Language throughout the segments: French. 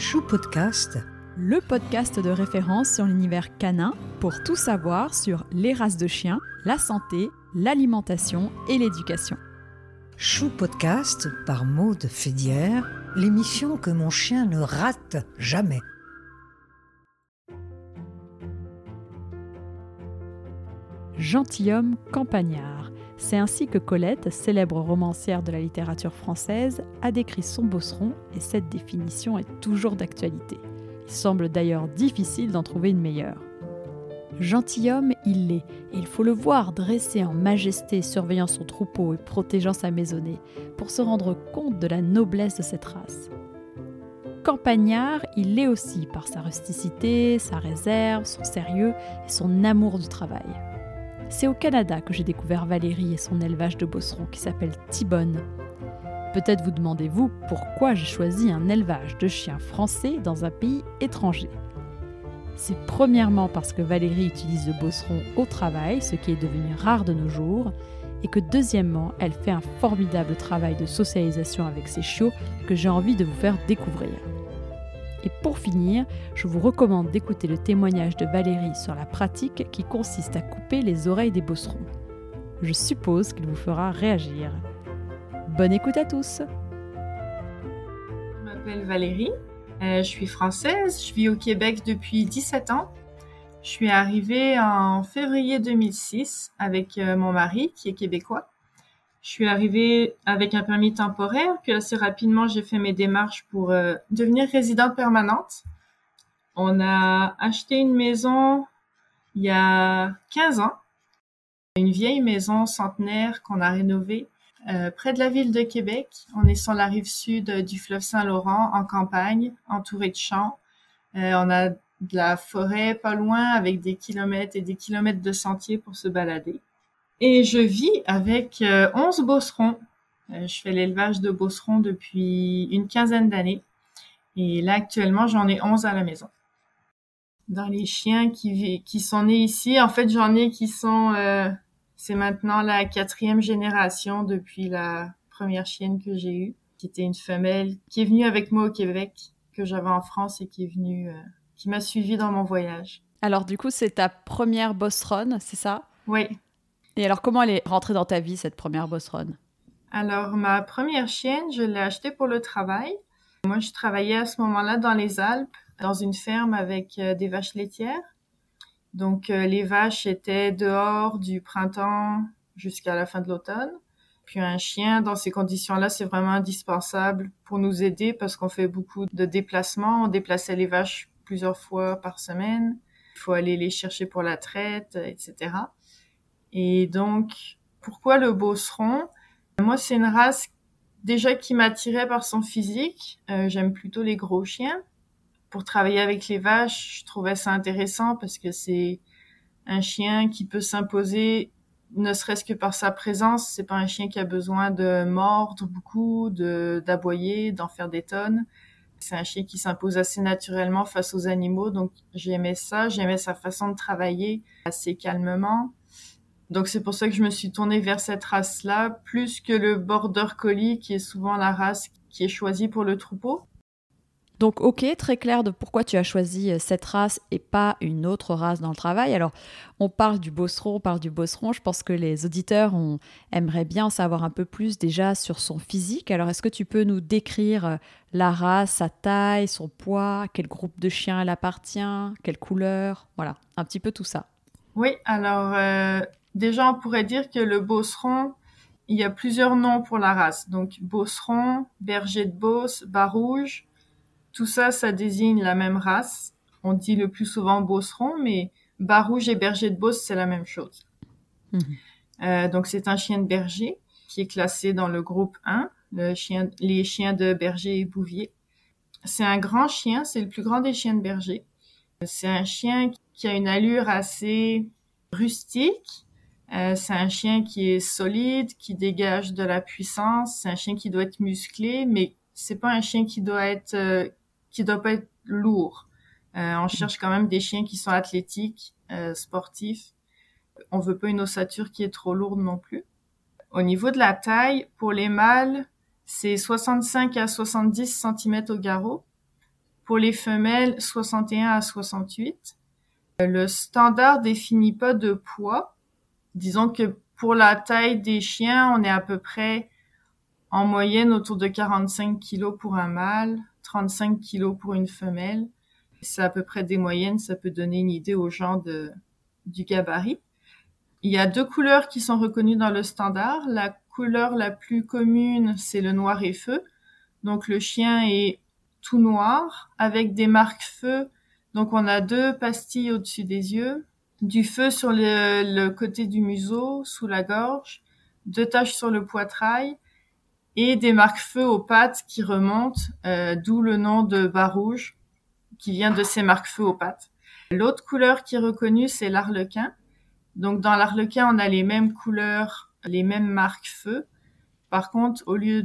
Chou Podcast, le podcast de référence sur l'univers canin pour tout savoir sur les races de chiens, la santé, l'alimentation et l'éducation. Chou Podcast par Maude Fédière, l'émission que mon chien ne rate jamais. Gentilhomme campagnard. C'est ainsi que Colette, célèbre romancière de la littérature française, a décrit son bosseron et cette définition est toujours d'actualité. Il semble d'ailleurs difficile d'en trouver une meilleure. Gentilhomme, il l'est, et il faut le voir dressé en majesté, surveillant son troupeau et protégeant sa maisonnée, pour se rendre compte de la noblesse de cette race. Campagnard, il l'est aussi par sa rusticité, sa réserve, son sérieux et son amour du travail. C'est au Canada que j'ai découvert Valérie et son élevage de bosserons qui s'appelle Tibonne. Peut-être vous demandez-vous pourquoi j'ai choisi un élevage de chiens français dans un pays étranger. C'est premièrement parce que Valérie utilise le bosseron au travail, ce qui est devenu rare de nos jours, et que deuxièmement, elle fait un formidable travail de socialisation avec ses chiots que j'ai envie de vous faire découvrir. Et pour finir, je vous recommande d'écouter le témoignage de Valérie sur la pratique qui consiste à couper les oreilles des bosserons. Je suppose qu'il vous fera réagir. Bonne écoute à tous Je m'appelle Valérie, euh, je suis française, je vis au Québec depuis 17 ans. Je suis arrivée en février 2006 avec euh, mon mari qui est québécois. Je suis arrivée avec un permis temporaire, puis assez rapidement, j'ai fait mes démarches pour euh, devenir résidente permanente. On a acheté une maison il y a 15 ans, une vieille maison centenaire qu'on a rénovée euh, près de la ville de Québec. On est sur la rive sud du fleuve Saint-Laurent, en campagne, entouré de champs. Euh, on a de la forêt pas loin avec des kilomètres et des kilomètres de sentiers pour se balader. Et je vis avec euh, 11 bosserons. Euh, je fais l'élevage de bosserons depuis une quinzaine d'années. Et là, actuellement, j'en ai 11 à la maison. Dans les chiens qui, qui sont nés ici, en fait, j'en ai qui sont... Euh, c'est maintenant la quatrième génération depuis la première chienne que j'ai eue, qui était une femelle qui est venue avec moi au Québec, que j'avais en France et qui est venue, euh, qui m'a suivie dans mon voyage. Alors du coup, c'est ta première bosseronne, c'est ça? Oui, Et alors comment elle est rentrée dans ta vie, cette première bosseronne Alors, ma première chienne, je l'ai achetée pour le travail. Moi, je travaillais à ce moment-là dans les Alpes, dans une ferme avec euh, des vaches laitières. Donc, euh, les vaches étaient dehors du printemps jusqu'à la fin de l'automne. Puis un chien, dans ces conditions-là, c'est vraiment indispensable pour nous aider parce qu'on fait beaucoup de déplacements. On déplaçait les vaches plusieurs fois par semaine. Il faut aller les chercher pour la traite, etc. Et donc, pourquoi le bosseron? Moi, c'est une race déjà qui m'attirait par son physique. Euh, J'aime plutôt les gros chiens. Pour travailler avec les vaches, je trouvais ça intéressant parce que c'est un chien qui peut s'imposer ne serait-ce que par sa présence. C'est pas un chien qui a besoin de mordre beaucoup, de d'aboyer, d'en faire des tonnes. C'est un chien qui s'impose assez naturellement face aux animaux, donc j'aimais ça. J'aimais sa façon de travailler assez calmement. Donc c'est pour ça que je me suis tournée vers cette race-là, plus que le border collie, qui est souvent la race qui est choisie pour le troupeau. Donc ok, très clair de pourquoi tu as choisi euh, cette race et pas une autre race dans le travail. Alors on parle du bosseron, on parle du bosseron, je pense que les auditeurs ont, aimeraient bien en savoir un peu plus déjà sur son physique. Alors est-ce que tu peux nous décrire euh, la race, sa taille, son poids, quel groupe de chiens elle appartient, quelle couleur, voilà, un petit peu tout ça. Oui, alors euh, déjà on pourrait dire que le bosseron, il y a plusieurs noms pour la race. Donc bosseron, berger de Beauce, bas rouge, tout ça, ça désigne la même race. On dit le plus souvent bosseron, mais bas rouge et berger de Beauce, c'est la même chose. Mhm. Euh, donc c'est un chien de berger qui est classé dans le groupe 1, le chien, les chiens de berger et bouvier. C'est un grand chien, c'est le plus grand des chiens de berger. C'est un chien qui a une allure assez rustique. Euh, c'est un chien qui est solide, qui dégage de la puissance. C'est un chien qui doit être musclé, mais c'est pas un chien qui doit être euh, qui doit pas être lourd. Euh, on cherche quand même des chiens qui sont athlétiques, euh, sportifs. On veut pas une ossature qui est trop lourde non plus. Au niveau de la taille, pour les mâles, c'est 65 à 70 cm au garrot. Pour les femelles, 61 à 68. Le standard définit pas de poids. Disons que pour la taille des chiens, on est à peu près en moyenne autour de 45 kilos pour un mâle, 35 kilos pour une femelle. C'est à peu près des moyennes, ça peut donner une idée aux gens de, du gabarit. Il y a deux couleurs qui sont reconnues dans le standard. La couleur la plus commune, c'est le noir et feu. Donc le chien est tout noir avec des marques feu. Donc on a deux pastilles au-dessus des yeux, du feu sur le, côté du museau, sous la gorge, deux taches sur le poitrail et des marques feu aux pattes qui remontent, euh, d'où le nom de bas rouge qui vient de ces marques feu aux pattes. L'autre couleur qui est reconnue, c'est l'arlequin. Donc dans l'arlequin, on a les mêmes couleurs, les mêmes marques feu. Par contre, au lieu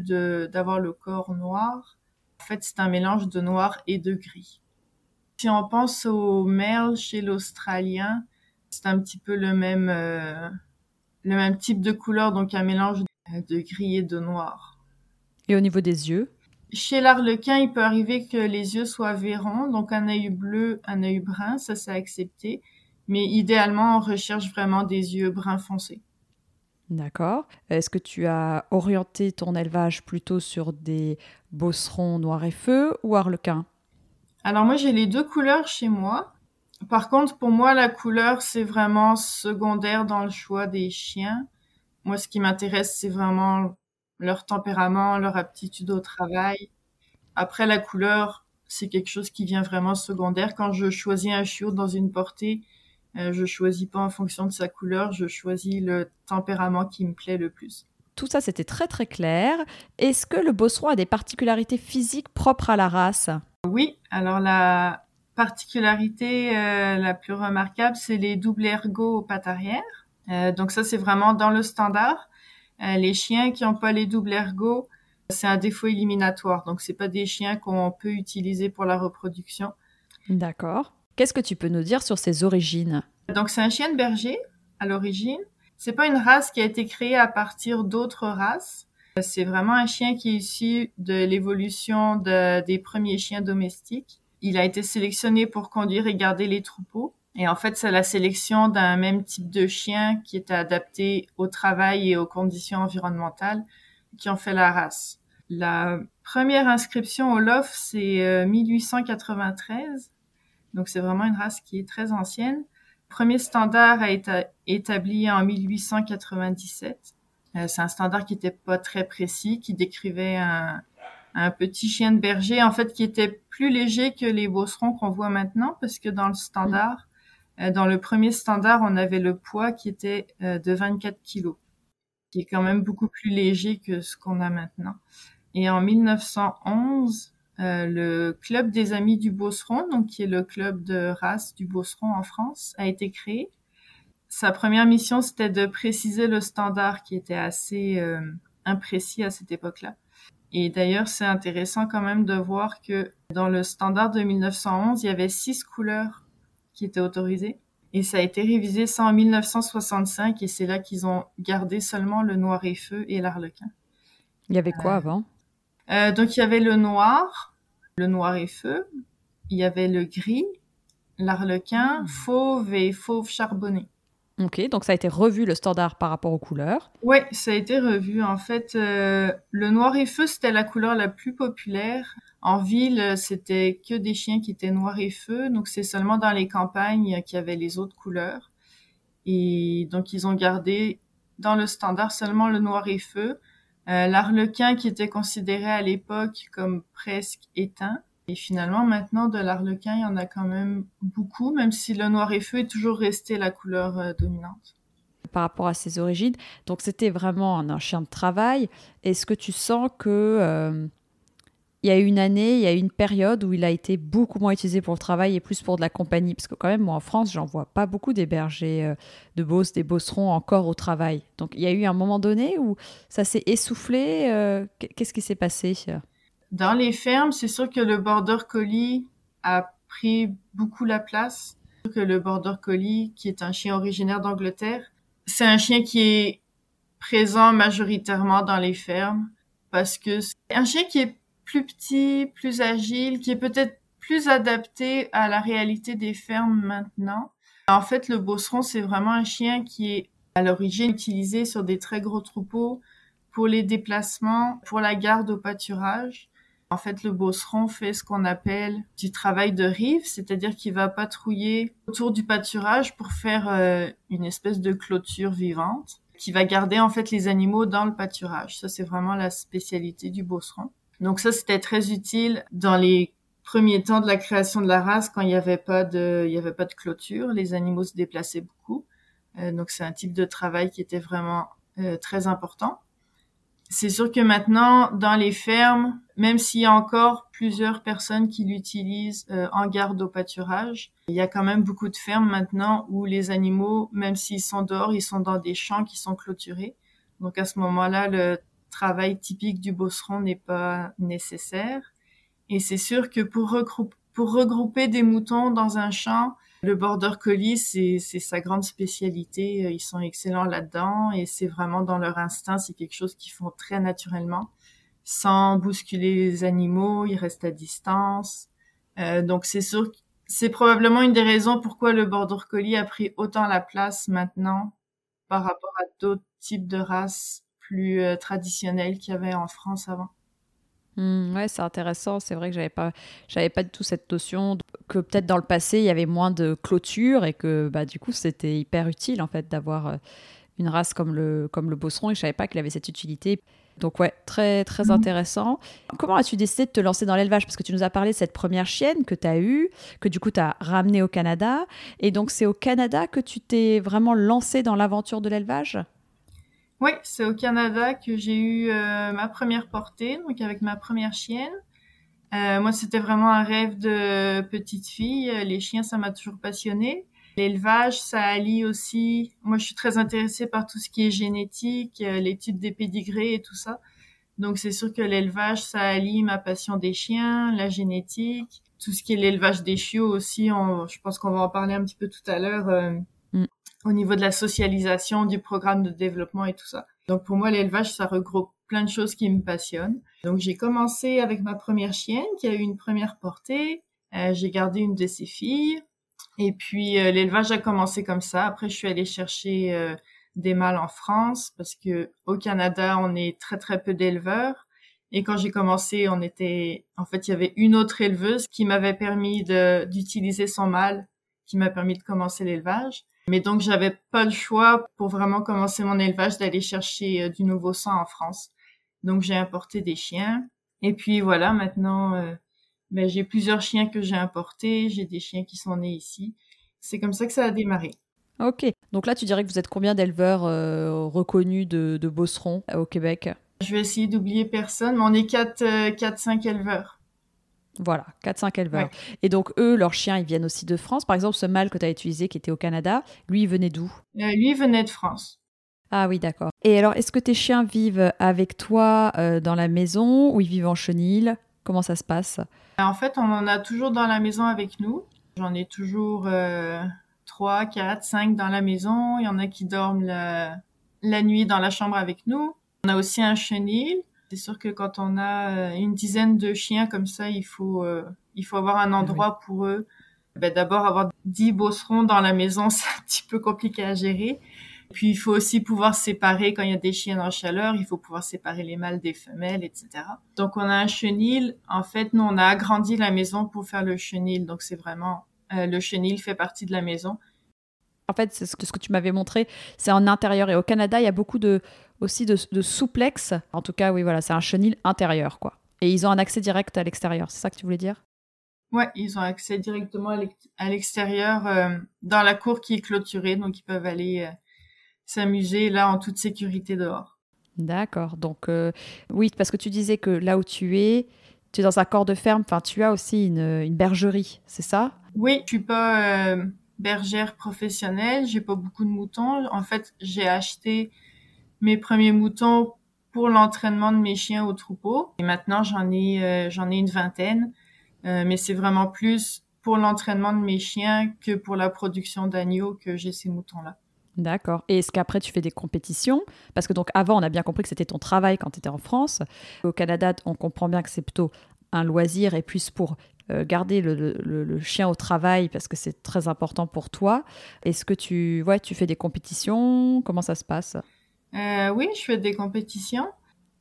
d'avoir le corps noir, en fait, c'est un mélange de noir et de gris. Si on pense au merle chez l'Australien, c'est un petit peu le même, euh, le même type de couleur, donc un mélange de gris et de noir. Et au niveau des yeux? Chez l'arlequin, il peut arriver que les yeux soient verrons, donc un œil bleu, un œil brun, ça c'est accepté. Mais idéalement, on recherche vraiment des yeux brun foncé. D'accord. Est-ce que tu as orienté ton élevage plutôt sur des bosserons noirs et feu ou arlequins? Alors moi, j'ai les deux couleurs chez moi. Par contre, pour moi, la couleur, c'est vraiment secondaire dans le choix des chiens. Moi, ce qui m'intéresse, c'est vraiment leur tempérament, leur aptitude au travail. Après, la couleur, c'est quelque chose qui vient vraiment secondaire. Quand je choisis un chiot dans une portée, euh, je choisis pas en fonction de sa couleur, je choisis le tempérament qui me plaît le plus. Tout ça, c'était très très clair. Est-ce que le bosseron a des particularités physiques propres à la race? Oui, alors la particularité euh, la plus remarquable, c'est les doubles ergots aux pattes arrière. Euh, donc ça, c'est vraiment dans le standard. les chiens qui n'ont pas les doubles ergots, c'est un défaut éliminatoire. Donc c'est pas des chiens qu'on peut utiliser pour la reproduction. D'accord. Qu'est-ce que tu peux nous dire sur ses origines? Donc c'est un chien de berger à l'origine. C'est pas une race qui a été créée à partir d'autres races. C'est vraiment un chien qui est issu de l'évolution des premiers chiens domestiques. Il a été sélectionné pour conduire et garder les troupeaux. Et en fait, c'est la sélection d'un même type de chien qui est adapté au travail et aux conditions environnementales qui ont fait la race. La première inscription au LOF, c'est 1893 euh, donc c'est vraiment une race qui est très ancienne. Premier standard a été établi en 1897. Euh, c'est un standard qui n'était pas très précis, qui décrivait un, petit chien de berger, en fait, qui était plus léger que les bosserons qu'on voit maintenant, parce que dans le standard, euh, dans le premier standard, on avait le poids qui était euh, de 24 kilos, qui est quand même beaucoup plus léger que ce qu'on a maintenant. Et en 1911, euh, le club des amis du Bosseron, donc qui est le club de race du Bosseron en France, a été créé. Sa première mission, c'était de préciser le standard qui était assez euh, imprécis à cette époque-là. Et d'ailleurs, c'est intéressant quand même de voir que dans le standard de 1911, il y avait six couleurs qui étaient autorisées. Et ça a été révisé ça en 1965 et c'est là qu'ils ont gardé seulement le noir et feu et l'arlequin. Il y avait quoi euh, avant? euh, donc il y avait le noir, le noir et feu, il y avait le gris, l'arlequin, hmm. fauve et fauve charbonné. Ok, donc ça a été revu le standard par rapport aux couleurs. Oui, ça a été revu. En fait, euh, le noir et feu, c'était la couleur la plus populaire. En ville, c'était que des chiens qui étaient noirs et feu. Donc c'est seulement dans les campagnes qu'il y avait les autres couleurs. Et donc ils ont gardé dans le standard seulement le noir et feu. Euh, l'arlequin qui était considéré à l'époque comme presque éteint. Et finalement, maintenant, de l'arlequin, il y en a quand même beaucoup, même si le noir et feu est toujours resté la couleur euh, dominante. Par rapport à ses origines, donc c'était vraiment un, chien de travail. Est-ce que tu sens que euh, il y a une année, il y a une période où il a été beaucoup moins utilisé pour le travail et plus pour de la compagnie? Parce que quand même, moi, en France, j'en vois pas beaucoup des bergers euh, de Beauce, des bosserons encore au travail. Donc, il y a eu un moment donné où ça s'est essoufflé. Qu'est-ce qui s'est passé Dans les fermes, c'est sûr que le border collie a pris beaucoup la place. Que le border collie, qui est un chien originaire d'Angleterre, c'est un chien qui est présent majoritairement dans les fermes parce que c'est un chien qui est plus petit, plus agile, qui est peut-être plus adapté à la réalité des fermes maintenant. En fait, le bosseron, c'est vraiment un chien qui est à l'origine utilisé sur des très gros troupeaux pour les déplacements, pour la garde au pâturage. En fait, le bosseron fait ce qu'on appelle du travail de rive, c'est-à-dire qu'il va patrouiller autour du pâturage pour faire euh, une espèce de clôture vivante qui va garder en fait les animaux dans le pâturage. Ça, c'est vraiment la spécialité du bosseron. Donc ça, c'était très utile dans les premiers temps de la création de la race quand il n'y avait pas de, il y avait pas de clôture. Les animaux se déplaçaient beaucoup. Euh, donc c'est un type de travail qui était vraiment euh, très important. C'est sûr que maintenant, dans les fermes, même s'il y a encore plusieurs personnes qui l'utilisent euh, en garde au pâturage, il y a quand même beaucoup de fermes maintenant où les animaux, même s'ils sont dehors, ils sont dans des champs qui sont clôturés. Donc à ce moment-là, le travail typique du bosseron n'est pas nécessaire. Et c'est sûr que pour, pour regrouper des moutons dans un champ, le border collie, c'est sa grande spécialité. Ils sont excellents là-dedans et c'est vraiment dans leur instinct. C'est quelque chose qu'ils font très naturellement, sans bousculer les animaux. Ils restent à distance. Euh, donc c'est sûr, c'est probablement une des raisons pourquoi le border collie a pris autant la place maintenant par rapport à d'autres types de races plus euh, traditionnelles qu'il y avait en France avant. Mmh, ouais, c'est intéressant. C'est vrai que j'avais pas, j'avais pas du tout cette notion que peut-être dans le passé il y avait moins de clôture et que bah du coup c'était hyper utile en fait d'avoir euh, une race comme le comme le bosseron et je savais pas qu'il avait cette utilité. Donc ouais, très très mmh. intéressant. Comment as-tu décidé de te lancer dans l'élevage? Parce que tu nous as parlé de cette première chienne que tu as eue, que du coup tu as ramenée au Canada. Et donc c'est au Canada que tu t'es vraiment lancé dans l'aventure de l'élevage? Oui, c'est au Canada que j'ai eu euh, ma première portée, donc avec ma première chienne. Euh, moi, c'était vraiment un rêve de petite fille. Les chiens, ça m'a toujours passionné. L'élevage, ça allie aussi. Moi, je suis très intéressée par tout ce qui est génétique, euh, l'étude des pédigrés et tout ça. Donc, c'est sûr que l'élevage, ça allie ma passion des chiens, la génétique, tout ce qui est l'élevage des chiots aussi. je pense qu'on va en parler un petit peu tout à l'heure. Euh, au niveau de la socialisation, du programme de développement et tout ça. Donc pour moi, l'élevage, ça regroupe plein de choses qui me passionnent. Donc j'ai commencé avec ma première chienne qui a eu une première portée. Euh, j'ai gardé une de ses filles. Et puis euh, l'élevage a commencé comme ça. Après, je suis allée chercher euh, des mâles en France parce que au Canada, on est très très peu d'éleveurs. Et quand j'ai commencé, on était, en fait, il y avait une autre éleveuse qui m'avait permis d'utiliser son mâle, qui m'a permis de commencer l'élevage. Mais donc, j'avais pas le choix pour vraiment commencer mon élevage d'aller chercher euh, du nouveau sang en France. Donc, j'ai importé des chiens. Et puis voilà, maintenant, euh, ben, j'ai plusieurs chiens que j'ai importés. J'ai des chiens qui sont nés ici. C'est comme ça que ça a démarré. Ok. Donc là, tu dirais que vous êtes combien d'éleveurs euh, reconnus de, de bosserons au Québec? Je vais essayer d'oublier personne, mais on est 4-5 éleveurs. Voilà, 4-5 éleveurs. Et donc, eux, leurs chiens, ils viennent aussi de France. Par exemple, ce mâle que tu as utilisé qui était au Canada, lui, il venait d'où? Euh, Lui, il venait de France. Ah oui, d'accord. Et alors, est-ce que tes chiens vivent avec toi euh, dans la maison ou ils vivent en chenille? Comment ça se passe? En fait, on en a toujours dans la maison avec nous. J'en ai toujours 3, 4, 5 dans la maison. Il y en a qui dorment la, la nuit dans la chambre avec nous. On a aussi un chenil c'est sûr que quand on a euh, une dizaine de chiens comme ça, il faut euh, il faut avoir un endroit pour eux. Ben, d'abord avoir dix bosserons dans la maison, c'est un petit peu compliqué à gérer. Puis il faut aussi pouvoir séparer quand il y a des chiens en chaleur, il faut pouvoir séparer les mâles des femelles, etc. Donc on a un chenil. En fait, nous on a agrandi la maison pour faire le chenil. Donc c'est vraiment euh, le chenil fait partie de la maison. En fait, c'est ce que, ce que tu m'avais montré, c'est en intérieur. Et au Canada, il y a beaucoup de, aussi de, de souplex. En tout cas, oui, voilà, c'est un chenil intérieur, quoi. Et ils ont un accès direct à l'extérieur. C'est ça que tu voulais dire? Ouais, ils ont accès directement à l'extérieur euh, dans la cour qui est clôturée, donc ils peuvent aller euh, s'amuser là en toute sécurité dehors. D'accord. Donc euh, oui, parce que tu disais que là où tu es, tu es dans un corps de ferme. Enfin, tu as aussi une, une bergerie, c'est ça? Oui, je suis pas bergère professionnelle. J'ai pas beaucoup de moutons. En fait, j'ai acheté mes premiers moutons pour l'entraînement de mes chiens au troupeau. Et maintenant, j'en ai, euh, j'en ai une vingtaine. Euh, mais c'est vraiment plus pour l'entraînement de mes chiens que pour la production d'agneaux que j'ai ces moutons-là. D'accord. Et est-ce qu'après tu fais des compétitions? Parce que donc avant, on a bien compris que c'était ton travail quand tu étais en France. Au Canada, on comprend bien que c'est plutôt un loisir et plus pour garder le, chien au travail parce que c'est très important pour toi. Est-ce que tu, ouais, tu fais des compétitions? Comment ça se passe? Oui, je fais des compétitions.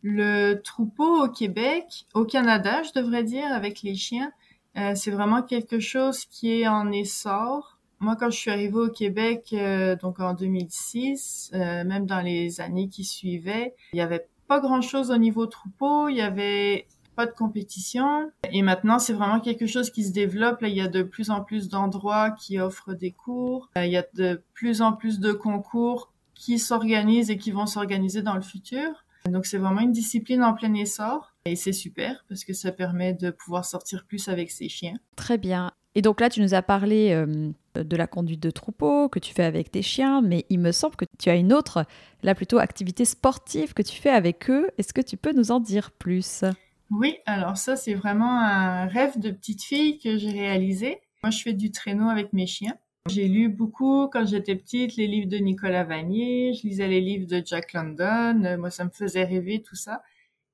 Le troupeau au Québec, au Canada, je devrais dire, avec les chiens, euh, c'est vraiment quelque chose qui est en essor. Moi, quand je suis arrivée au Québec, euh, donc en 2006, euh, même dans les années qui suivaient, il y avait pas grand-chose au niveau troupeau. Il y avait pas de compétition. Et maintenant, c'est vraiment quelque chose qui se développe. Là, il y a de plus en plus d'endroits qui offrent des cours. il y a de plus en plus de concours qui s'organisent et qui vont s'organiser dans le futur. Donc c'est vraiment une discipline en plein essor et c'est super parce que ça permet de pouvoir sortir plus avec ses chiens. Très bien. Et donc là, tu nous as parlé euh, de la conduite de troupeau que tu fais avec tes chiens, mais il me semble que tu as une autre, là plutôt activité sportive que tu fais avec eux. Est-ce que tu peux nous en dire plus? Oui, alors ça c'est vraiment un rêve de petite fille que j'ai réalisé. Moi, je fais du traîneau avec mes chiens. J'ai lu beaucoup quand j'étais petite les livres de Nicolas Vanier, je lisais les livres de Jack London, euh, moi ça me faisait rêver tout ça.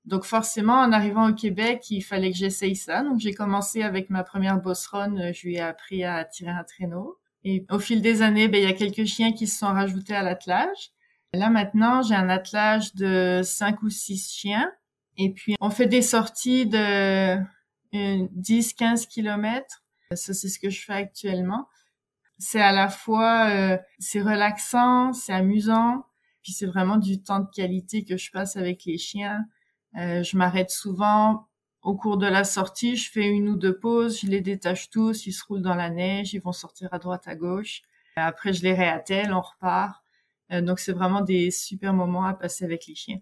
Donc forcément, en arrivant au Québec, il fallait que j'essaye ça. Donc j'ai commencé avec ma première boss run, euh, je lui ai appris à tirer un traîneau. Et au fil des années, ben, il y a quelques chiens qui se sont rajoutés à l'attelage. Là maintenant, j'ai un attelage de 5 ou 6 chiens. Et puis on fait des sorties de 10-15 euh, kilomètres. Ça, c'est ce que je fais actuellement c'est à la fois euh, c'est relaxant, c'est amusant, puis c'est vraiment du temps de qualité que je passe avec les chiens. Euh, je m'arrête souvent au cours de la sortie, je fais une ou deux pauses, je les détache tous, ils se roulent dans la neige, ils vont sortir à droite à gauche. Après je les réattelle, on repart. Euh, donc c'est vraiment des super moments à passer avec les chiens.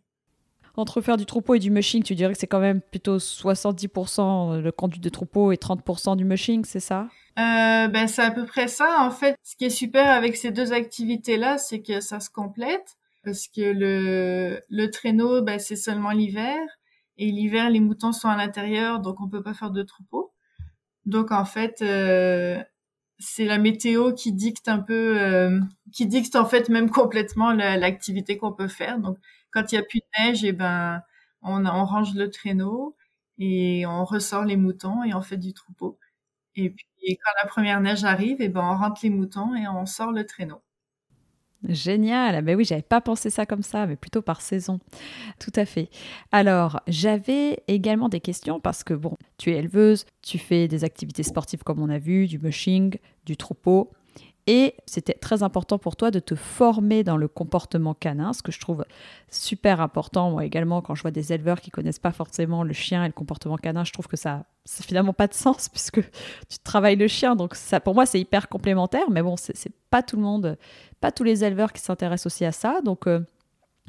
Entre faire du troupeau et du mushing, tu dirais que c'est quand même plutôt 70% le conduit de troupeau et 30% du mushing, c'est ça? Euh, ben c'est à peu près ça. En fait, ce qui est super avec ces deux activités-là, c'est que ça se complète parce que le le traîneau, ben c'est seulement l'hiver et l'hiver les moutons sont à l'intérieur, donc on peut pas faire de troupeau. Donc en fait, euh, c'est la météo qui dicte un peu, euh, qui dicte en fait même complètement l'activité qu'on peut faire. Donc quand il y a plus de neige, et eh ben on, on range le traîneau et on ressort les moutons et on fait du troupeau. Et puis, quand la première neige arrive, et eh ben, on rentre les moutons et on sort le traîneau. Génial. Ben oui, j'avais pas pensé ça comme ça, mais plutôt par saison. Tout à fait. Alors, j'avais également des questions parce que bon, tu es éleveuse, tu fais des activités sportives comme on a vu, du mushing, du troupeau. Et c'était très important pour toi de te former dans le comportement canin, ce que je trouve super important. Moi également, quand je vois des éleveurs qui connaissent pas forcément le chien et le comportement canin, je trouve que ça n'a finalement pas de sens puisque tu travailles le chien. Donc ça, pour moi, c'est hyper complémentaire. Mais bon, c'est pas tout le monde, pas tous les éleveurs qui s'intéressent aussi à ça. Donc euh,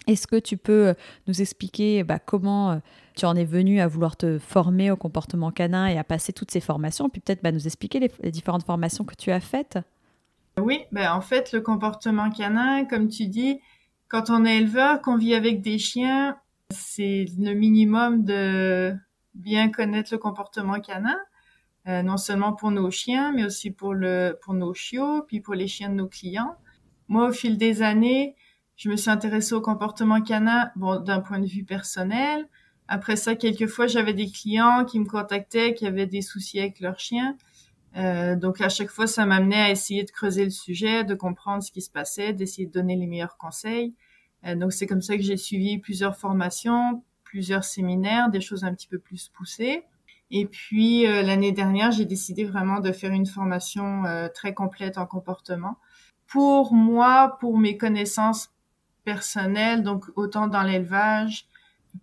est-ce que tu peux nous expliquer bah, comment euh, tu en es venu à vouloir te former au comportement canin et à passer toutes ces formations, puis peut-être bah, nous expliquer les différentes formations que tu as faites? Oui, ben en fait, le comportement canin, comme tu dis, quand on est éleveur, qu'on vit avec des chiens, c'est le minimum de bien connaître le comportement canin, euh, non seulement pour nos chiens, mais aussi pour le pour nos chiots, puis pour les chiens de nos clients. Moi, au fil des années, je me suis intéressée au comportement canin, bon, d'un point de vue personnel. Après ça, quelquefois, j'avais des clients qui me contactaient, qui avaient des soucis avec leurs chiens. Euh, donc à chaque fois, ça m'amenait à essayer de creuser le sujet, de comprendre ce qui se passait, d'essayer de donner les meilleurs conseils. Euh, donc c'est comme ça que j'ai suivi plusieurs formations, plusieurs séminaires, des choses un petit peu plus poussées. Et puis euh, l'année dernière, j'ai décidé vraiment de faire une formation très complète en comportement pour moi, pour mes connaissances personnelles, donc autant dans l'élevage,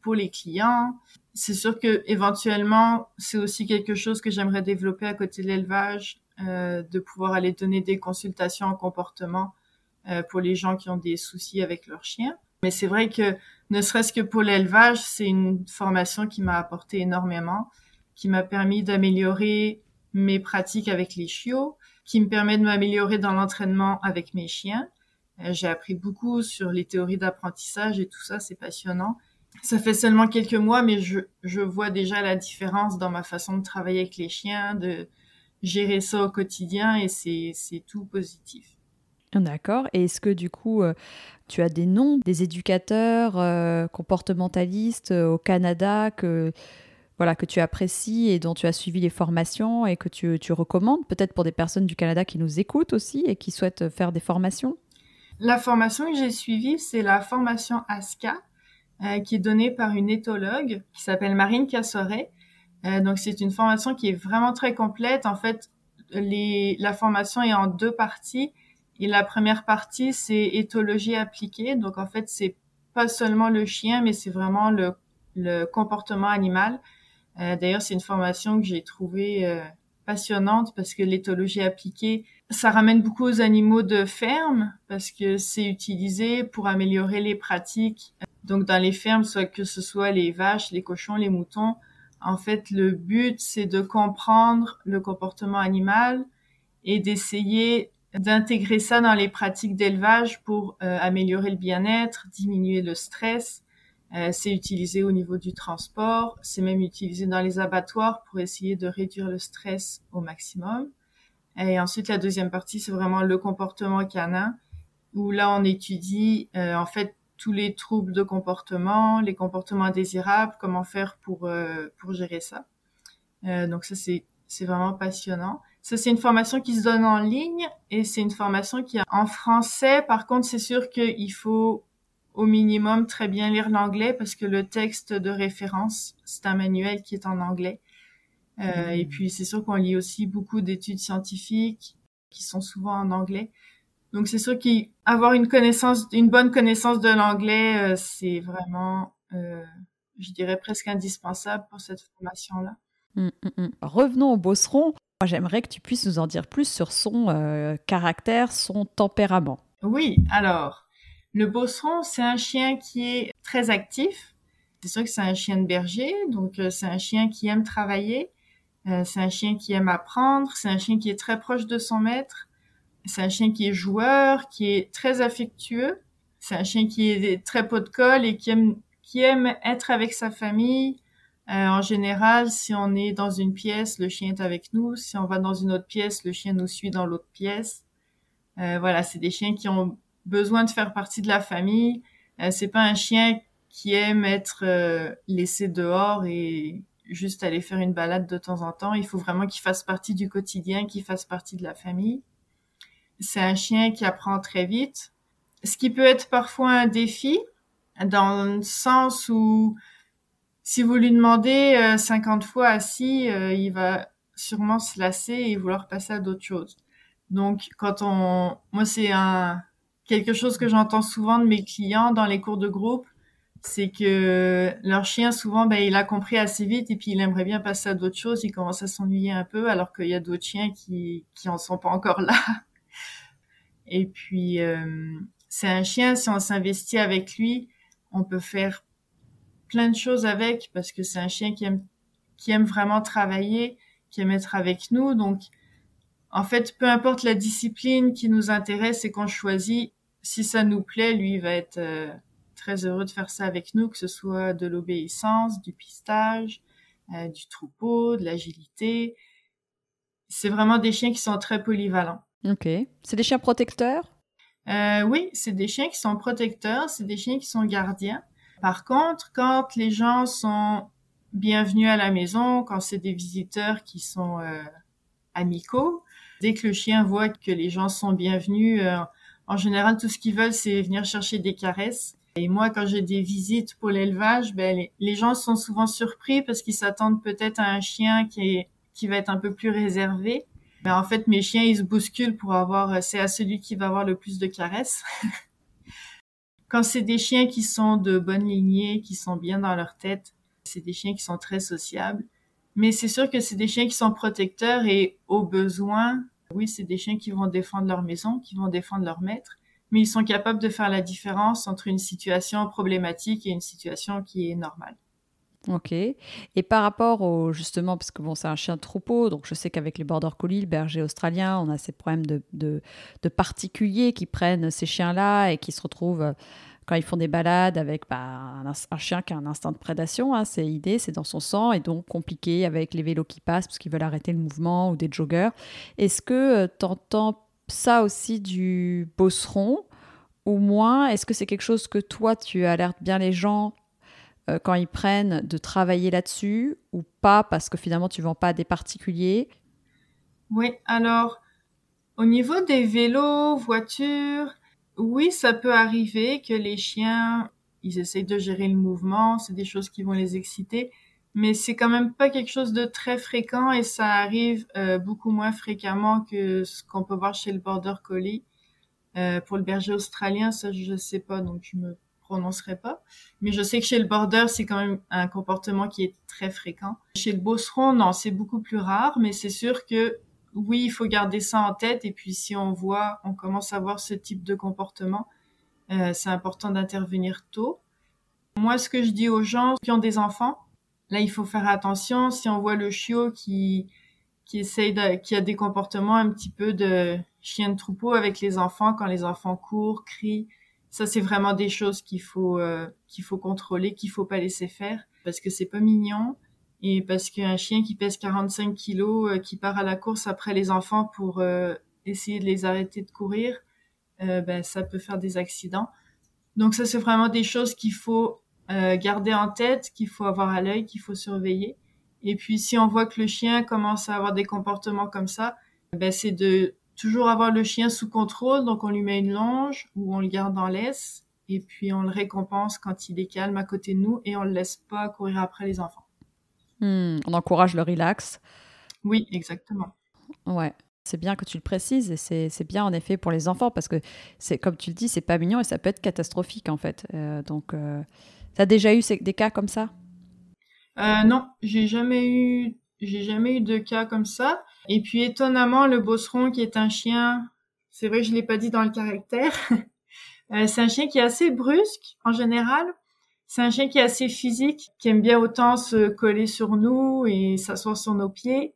pour les clients, c'est sûr que éventuellement, c'est aussi quelque chose que j'aimerais développer à côté de l'élevage, euh, de pouvoir aller donner des consultations en comportement euh, pour les gens qui ont des soucis avec leurs chiens. Mais c'est vrai que ne serait-ce que pour l'élevage, c'est une formation qui m'a apporté énormément, qui m'a permis d'améliorer mes pratiques avec les chiots, qui me permet de m'améliorer dans l'entraînement avec mes chiens. Euh, j'ai appris beaucoup sur les théories d'apprentissage et tout ça, c'est passionnant. Ça fait seulement quelques mois, mais je, je vois déjà la différence dans ma façon de travailler avec les chiens, de gérer ça au quotidien et c'est tout positif. D'accord. Et est-ce que du coup, euh, tu as des noms des éducateurs euh, comportementalistes euh, au Canada que, voilà, que tu apprécies et dont tu as suivi les formations et que tu, tu recommandes, peut-être pour des personnes du Canada qui nous écoutent aussi et qui souhaitent faire des formations? La formation que j'ai suivie, c'est la formation ASCA, euh, qui est donnée par une éthologue qui s'appelle Marine Cassoret. Euh, donc, c'est une formation qui est vraiment très complète. En fait, les, la formation est en deux parties. Et la première partie, c'est éthologie appliquée. Donc, en fait, c'est pas seulement le chien, mais c'est vraiment le, le comportement animal. Euh, D'ailleurs, c'est une formation que j'ai trouvée euh, passionnante parce que l'éthologie appliquée, ça ramène beaucoup aux animaux de ferme parce que c'est utilisé pour améliorer les pratiques. Donc, dans les fermes, soit que ce soit les vaches, les cochons, les moutons, en fait, le but, c'est de comprendre le comportement animal et d'essayer d'intégrer ça dans les pratiques d'élevage pour euh, améliorer le bien-être, diminuer le stress. Euh, c'est utilisé au niveau du transport, c'est même utilisé dans les abattoirs pour essayer de réduire le stress au maximum. Et ensuite, la deuxième partie, c'est vraiment le comportement canin, où là, on étudie euh, en fait tous les troubles de comportement, les comportements indésirables, comment faire pour euh, pour gérer ça. donc ça, c'est vraiment passionnant. Ça, c'est une formation qui se donne en ligne et c'est une formation qui est en français. Par contre, c'est sûr qu'il faut au minimum très bien lire l'anglais parce que le texte de référence, c'est un manuel qui est en anglais. Euh. Et puis, c'est sûr qu'on lit aussi beaucoup d'études scientifiques qui sont souvent en anglais. Donc, c'est sûr qu'avoir une connaissance, une bonne connaissance de l'anglais, euh, c'est vraiment, euh, je dirais presque indispensable pour cette formation-là. Mmh, mmh, Revenons au bosseron. J'aimerais que tu puisses nous en dire plus sur son euh, caractère, son tempérament. Oui, alors, le bosseron, c'est un chien qui est très actif. C'est sûr que c'est un chien de berger, donc euh, c'est un chien qui aime travailler. Euh, c'est un chien qui aime apprendre. C'est un chien qui est très proche de son maître. C'est un chien qui est joueur, qui est très affectueux. C'est un chien qui est très pot de colle et qui aime, qui aime être avec sa famille, euh, en général, si on est dans une pièce, le chien est avec nous. Si on va dans une autre pièce, le chien nous suit dans l'autre pièce. Euh, voilà, c'est des chiens qui ont besoin de faire partie de la famille. Euh, c'est pas un chien qui aime être euh, laissé dehors et juste aller faire une balade de temps en temps. Il faut vraiment qu'il fasse partie du quotidien, qu'il fasse partie de la famille. C'est un chien qui apprend très vite, ce qui peut être parfois un défi dans le sens où si vous lui demandez 50 euh, fois assis, euh, il va sûrement se lasser et vouloir passer à d'autres choses. Donc, quand on, moi, c'est un quelque chose que j'entends souvent de mes clients dans les cours de groupe, c'est que leur chien souvent, ben, il a compris assez vite et puis il aimerait bien passer à d'autres choses. Il commence à s'ennuyer un peu, alors qu'il y a d'autres chiens qui qui en sont pas encore là. Et puis, euh, c'est un chien. Si on s'investit avec lui, on peut faire plein de choses avec parce que c'est un chien qui aime qui aime vraiment travailler, qui aime être avec nous. Donc, en fait, peu importe la discipline qui nous intéresse et qu'on choisit, si ça nous plaît, lui va être euh, très heureux de faire ça avec nous, que ce soit de l'obéissance, du pistage, euh, du troupeau, de l'agilité. C'est vraiment des chiens qui sont très polyvalents. Ok. C'est des chiens protecteurs? Euh, Oui, c'est des chiens qui sont protecteurs, c'est des chiens qui sont gardiens. Par contre, quand les gens sont bienvenus à la maison, quand c'est des visiteurs qui sont euh, amicaux, dès que le chien voit que les gens sont bienvenus, en général, tout ce qu'ils veulent, c'est venir chercher des caresses. Et moi, quand j'ai des visites pour l'élevage, ben, les, gens sont souvent surpris parce qu'ils s'attendent peut-être à un chien qui, est, qui va être un peu plus réservé. Mais en fait, mes chiens, ils se bousculent pour avoir, c'est à celui qui va avoir le plus de caresses. Quand c'est des chiens qui sont de bonne lignée, qui sont bien dans leur tête, c'est des chiens qui sont très sociables. Mais c'est sûr que c'est des chiens qui sont protecteurs et au besoin, oui, c'est des chiens qui vont défendre leur maison, qui vont défendre leur maître, mais ils sont capables de faire la différence entre une situation problématique et une situation qui est normale. Ok. Et par rapport au justement, parce que bon, c'est un chien de troupeau, donc je sais qu'avec les border collie, le berger australien, on a ces problèmes de particuliers qui prennent ces chiens-là et qui se retrouvent euh, quand ils font des balades avec bah, un, chien qui a un instinct de prédation. Hein, c'est l'idée, c'est dans son sang et donc compliqué avec les vélos qui passent parce qu'ils veulent arrêter le mouvement ou des joggers. Est-ce que euh, tu entends ça aussi du bosseron ou moins Est-ce que c'est quelque chose que toi tu alertes bien les gens euh, quand ils prennent de travailler là-dessus ou pas parce que finalement tu vends pas à des particuliers? Oui, alors au niveau des vélos, voitures, oui, ça peut arriver que les chiens, ils essayent de gérer le mouvement, c'est des choses qui vont les exciter, mais c'est quand même pas quelque chose de très fréquent et ça arrive euh, beaucoup moins fréquemment que ce qu'on peut voir chez le border collie. Euh, pour le berger australien, ça je sais pas, donc je me prononcerai pas. Mais je sais que chez le border, c'est quand même un comportement qui est très fréquent. Chez le bosseron, non, c'est beaucoup plus rare, mais c'est sûr que oui, il faut garder ça en tête. Et puis si on voit, on commence à voir ce type de comportement, euh, c'est important d'intervenir tôt. Moi, ce que je dis aux gens qui ont des enfants, là, il faut faire attention. Si on voit le chiot qui qui essaye qui a des comportements un petit peu de chien de troupeau avec les enfants quand les enfants courent, crient, ça c'est vraiment des choses qu'il faut euh, qu'il faut contrôler, qu'il faut pas laisser faire parce que c'est pas mignon et parce qu'un chien qui pèse 45 kilos, euh, qui part à la course après les enfants pour euh, essayer de les arrêter de courir, euh, ben, ça peut faire des accidents. Donc ça, c'est vraiment des choses qu'il faut garder en tête, qu'il faut avoir à l'œil, qu'il faut surveiller. Et puis si on voit que le chien commence à avoir des comportements comme ça, ben, c'est de toujours avoir le chien sous contrôle. Donc on lui met une longe ou on le garde en laisse. Et puis on le récompense quand il est calme à côté de nous et on le laisse pas courir après les enfants. Hmm, on encourage le relax. Oui, exactement. Ouais. C'est bien que tu le précises et c'est bien en effet pour les enfants parce que c'est comme tu le dis, c'est pas mignon et ça peut être catastrophique en fait. Euh, donc, euh, tu as déjà eu des cas comme ça? Euh, Non, j'ai jamais eu, j'ai jamais eu de cas comme ça. Et puis étonnamment, le bosseron qui est un chien, c'est vrai je l'ai pas dit dans le caractère, euh, c'est un chien qui est assez brusque en général, c'est un chien qui est assez physique, qui aime bien autant se coller sur nous et s'asseoir sur nos pieds.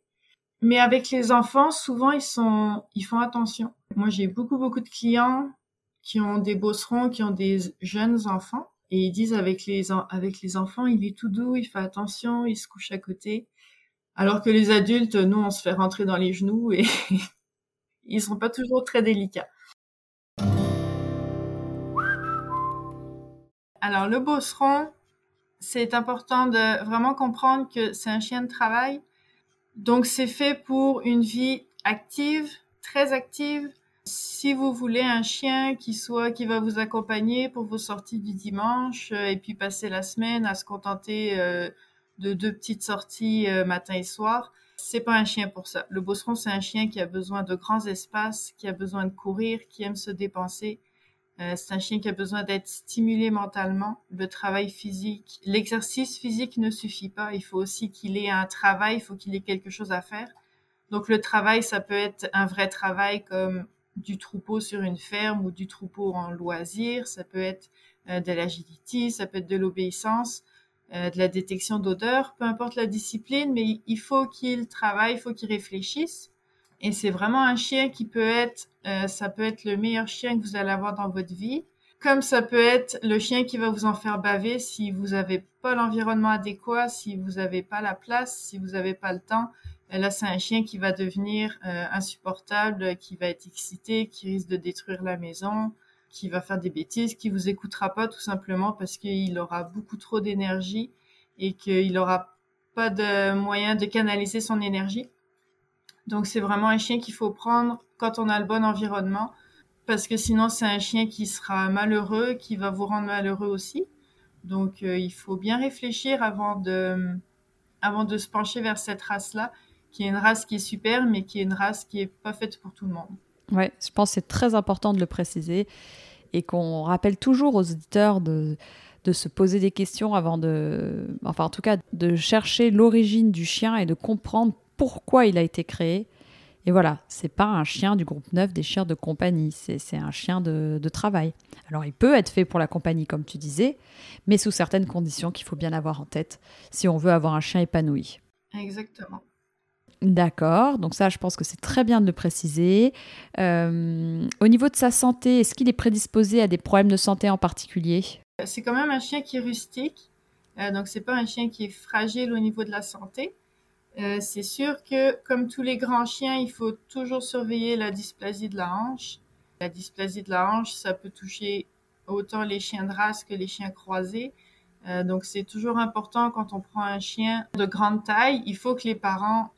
Mais avec les enfants, souvent ils sont, ils font attention. Moi, j'ai beaucoup beaucoup de clients qui ont des bosserons, qui ont des jeunes enfants, et ils disent avec les avec les enfants, il est tout doux, il fait attention, il se couche à côté. Alors que les adultes, nous, on se fait rentrer dans les genoux et ils sont pas toujours très délicats. Alors, le bosseron, c'est important de vraiment comprendre que c'est un chien de travail. Donc, c'est fait pour une vie active, très active. Si vous voulez un chien qui soit, qui va vous accompagner pour vos sorties du dimanche euh, et puis passer la semaine à se contenter euh, de deux petites sorties euh, matin et soir, c'est pas un chien pour ça. Le bosseron, c'est un chien qui a besoin de grands espaces, qui a besoin de courir, qui aime se dépenser c'est un chien qui a besoin d'être stimulé mentalement. Le travail physique, l'exercice physique ne suffit pas. Il faut aussi qu'il ait un travail, il faut qu'il ait quelque chose à faire. Donc le travail, ça peut être un vrai travail comme du troupeau sur une ferme ou du troupeau en loisir. Ça peut être euh, de l'agility, ça peut être de l'obéissance, euh, de la détection d'odeur, peu importe la discipline, mais il faut qu'il travaille, il faut qu'il réfléchisse. Et c'est vraiment un chien qui peut être, euh, ça peut être le meilleur chien que vous allez avoir dans votre vie, comme ça peut être le chien qui va vous en faire baver si vous n'avez pas l'environnement adéquat, si vous n'avez pas la place, si vous n'avez pas le temps. Euh, là, c'est un chien qui va devenir euh, insupportable, qui va être excité, qui risque de détruire la maison, qui va faire des bêtises, qui vous écoutera pas tout simplement parce qu'il aura beaucoup trop d'énergie et qu'il n'aura pas de moyen de canaliser son énergie. Donc c'est vraiment un chien qu'il faut prendre quand on a le bon environnement, parce que sinon c'est un chien qui sera malheureux, qui va vous rendre malheureux aussi. Donc euh, il faut bien réfléchir avant de, avant de se pencher vers cette race-là, qui est une race qui est super, mais qui est une race qui est pas faite pour tout le monde. Ouais, je pense que c'est très important de le préciser et qu'on rappelle toujours aux auditeurs de, de se poser des questions avant de, enfin en tout cas, de chercher l'origine du chien et de comprendre pourquoi il a été créé. Et voilà, c'est pas un chien du groupe 9 des chiens de compagnie, c'est un chien de, travail. Alors il peut être fait pour la compagnie, comme tu disais, mais sous certaines conditions qu'il faut bien avoir en tête si on veut avoir un chien épanoui. Exactement. D'accord, donc ça je pense que c'est très bien de le préciser. Euh, au niveau de sa santé, est-ce qu'il est prédisposé à des problèmes de santé en particulier? C'est quand même un chien qui est rustique, euh, donc c'est pas un chien qui est fragile au niveau de la santé. Euh, c'est sûr que, comme tous les grands chiens, il faut toujours surveiller la dysplasie de la hanche. La dysplasie de la hanche, ça peut toucher autant les chiens de race que les chiens croisés. Euh, donc c'est toujours important quand on prend un chien de grande taille, il faut que les parents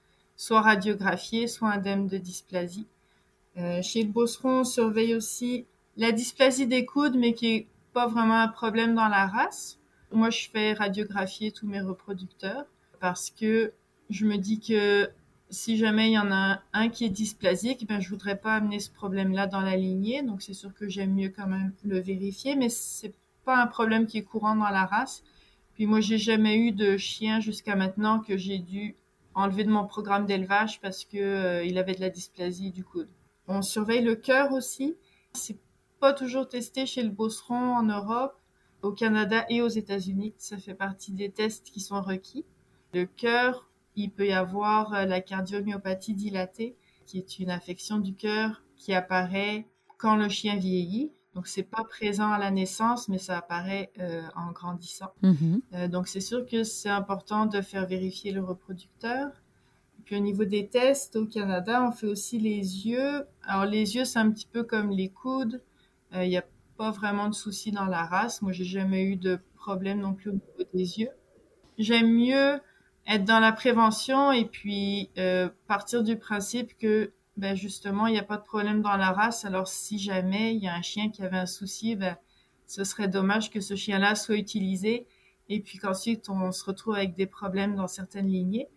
soient radiographiés, soient indemnes de dysplasie. Euh, chez le bosseron, on surveille aussi la dysplasie des coudes, mais qui est pas vraiment un problème dans la race. Moi, je fais radiographier tous mes reproducteurs parce que je me dis que si jamais il y en a un qui est dysplasique, ben je voudrais pas amener ce problème-là dans la lignée. Donc c'est sûr que j'aime mieux quand même le vérifier, mais c'est pas un problème qui est courant dans la race. Puis moi, j'ai jamais eu de chien jusqu'à maintenant que j'ai dû enlever de mon programme d'élevage parce que euh, il avait de la dysplasie du coude. On surveille le cœur aussi. C'est pas toujours testé chez le bosseron en Europe, au Canada et aux États-Unis. Ça fait partie des tests qui sont requis. Le cœur, il peut y avoir euh, la cardiomyopathie dilatée, qui est une affection du cœur qui apparaît quand le chien vieillit. Donc c'est pas présent à la naissance, mais ça apparaît euh, en grandissant. Mhm. Euh, donc c'est sûr que c'est important de faire vérifier le reproducteur. Puis au niveau des tests au Canada, on fait aussi les yeux. Alors les yeux, c'est un petit peu comme les coudes. Il n'y a pas vraiment de soucis dans la race. Moi, j'ai jamais eu de problème non plus au niveau des yeux. J'aime mieux être dans la prévention et puis euh, partir du principe que ben justement il n'y a pas de problème dans la race. Alors si jamais il y a un chien qui avait un souci, ben ce serait dommage que ce chien-là soit utilisé et puis qu'ensuite on se retrouve avec des problèmes dans certaines lignées.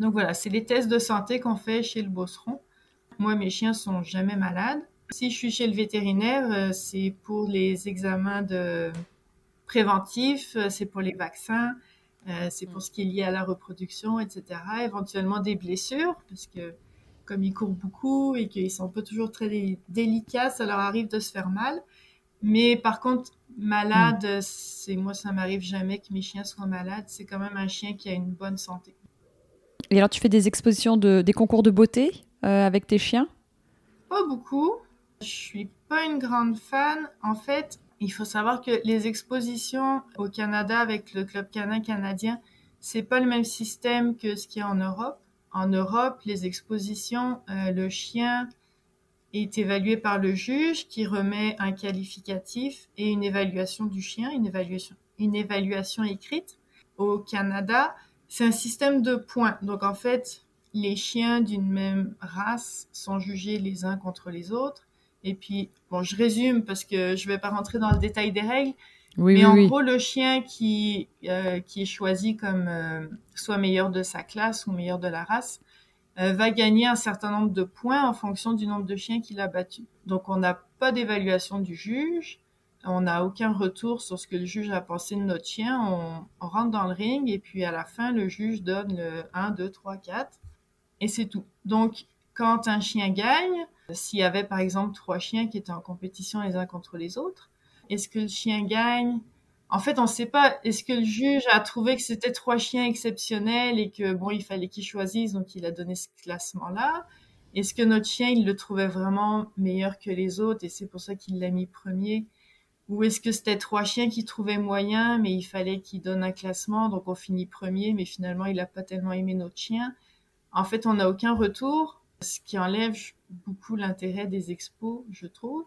Donc voilà, c'est les tests de santé qu'on fait chez le bosseron. Moi, mes chiens sont jamais malades. Si je suis chez le vétérinaire, euh, c'est pour les examens de préventifs, euh, c'est pour les vaccins, euh, c'est pour ce qui est lié à la reproduction, etc. Éventuellement des blessures, parce que comme ils courent beaucoup et qu'ils sont pas toujours très délicats, ça leur arrive de se faire mal. Mais par contre, malade, mm. c'est moi, ça m'arrive jamais que mes chiens soient malades. C'est quand même un chien qui a une bonne santé. Et alors, tu fais des expositions, de, des concours de beauté euh, avec tes chiens? Pas beaucoup. Je suis pas une grande fan. En fait, il faut savoir que les expositions au Canada avec le club canin canadien, c'est pas le même système que ce qu'il y a en Europe. En Europe, les expositions, euh, le chien est évalué par le juge qui remet un qualificatif et une évaluation du chien, une évaluation, une évaluation écrite. Au Canada, c'est un système de points. Donc en fait, les chiens d'une même race sont jugés les uns contre les autres et puis, bon, je résume parce que je vais pas rentrer dans le détail des règles. Oui, mais oui, en oui. gros, le chien qui, euh, qui est choisi comme euh, soit meilleur de sa classe ou meilleur de la race euh, va gagner un certain nombre de points en fonction du nombre de chiens qu'il a battu. Donc, on n'a pas d'évaluation du juge. On n'a aucun retour sur ce que le juge a pensé de notre chien. On, on rentre dans le ring et puis à la fin, le juge donne le 1, 2, 3, 4 et c'est tout. Donc, quand un chien gagne, s'il y avait par exemple trois chiens qui étaient en compétition les uns contre les autres, est-ce que le chien gagne? En fait, on ne sait pas. Est-ce que le juge a trouvé que c'était trois chiens exceptionnels et que bon, il fallait qu'il choisisse, donc il a donné ce classement-là? Est-ce que notre chien, il le trouvait vraiment meilleur que les autres et c'est pour ça qu'il l'a mis premier? Ou est-ce que c'était trois chiens qu'il trouvait moyen, mais il fallait qu'il donne un classement, donc on finit premier, mais finalement il n'a pas tellement aimé notre chien? En fait, on n'a aucun retour ce qui enlève beaucoup l'intérêt des expos, je trouve.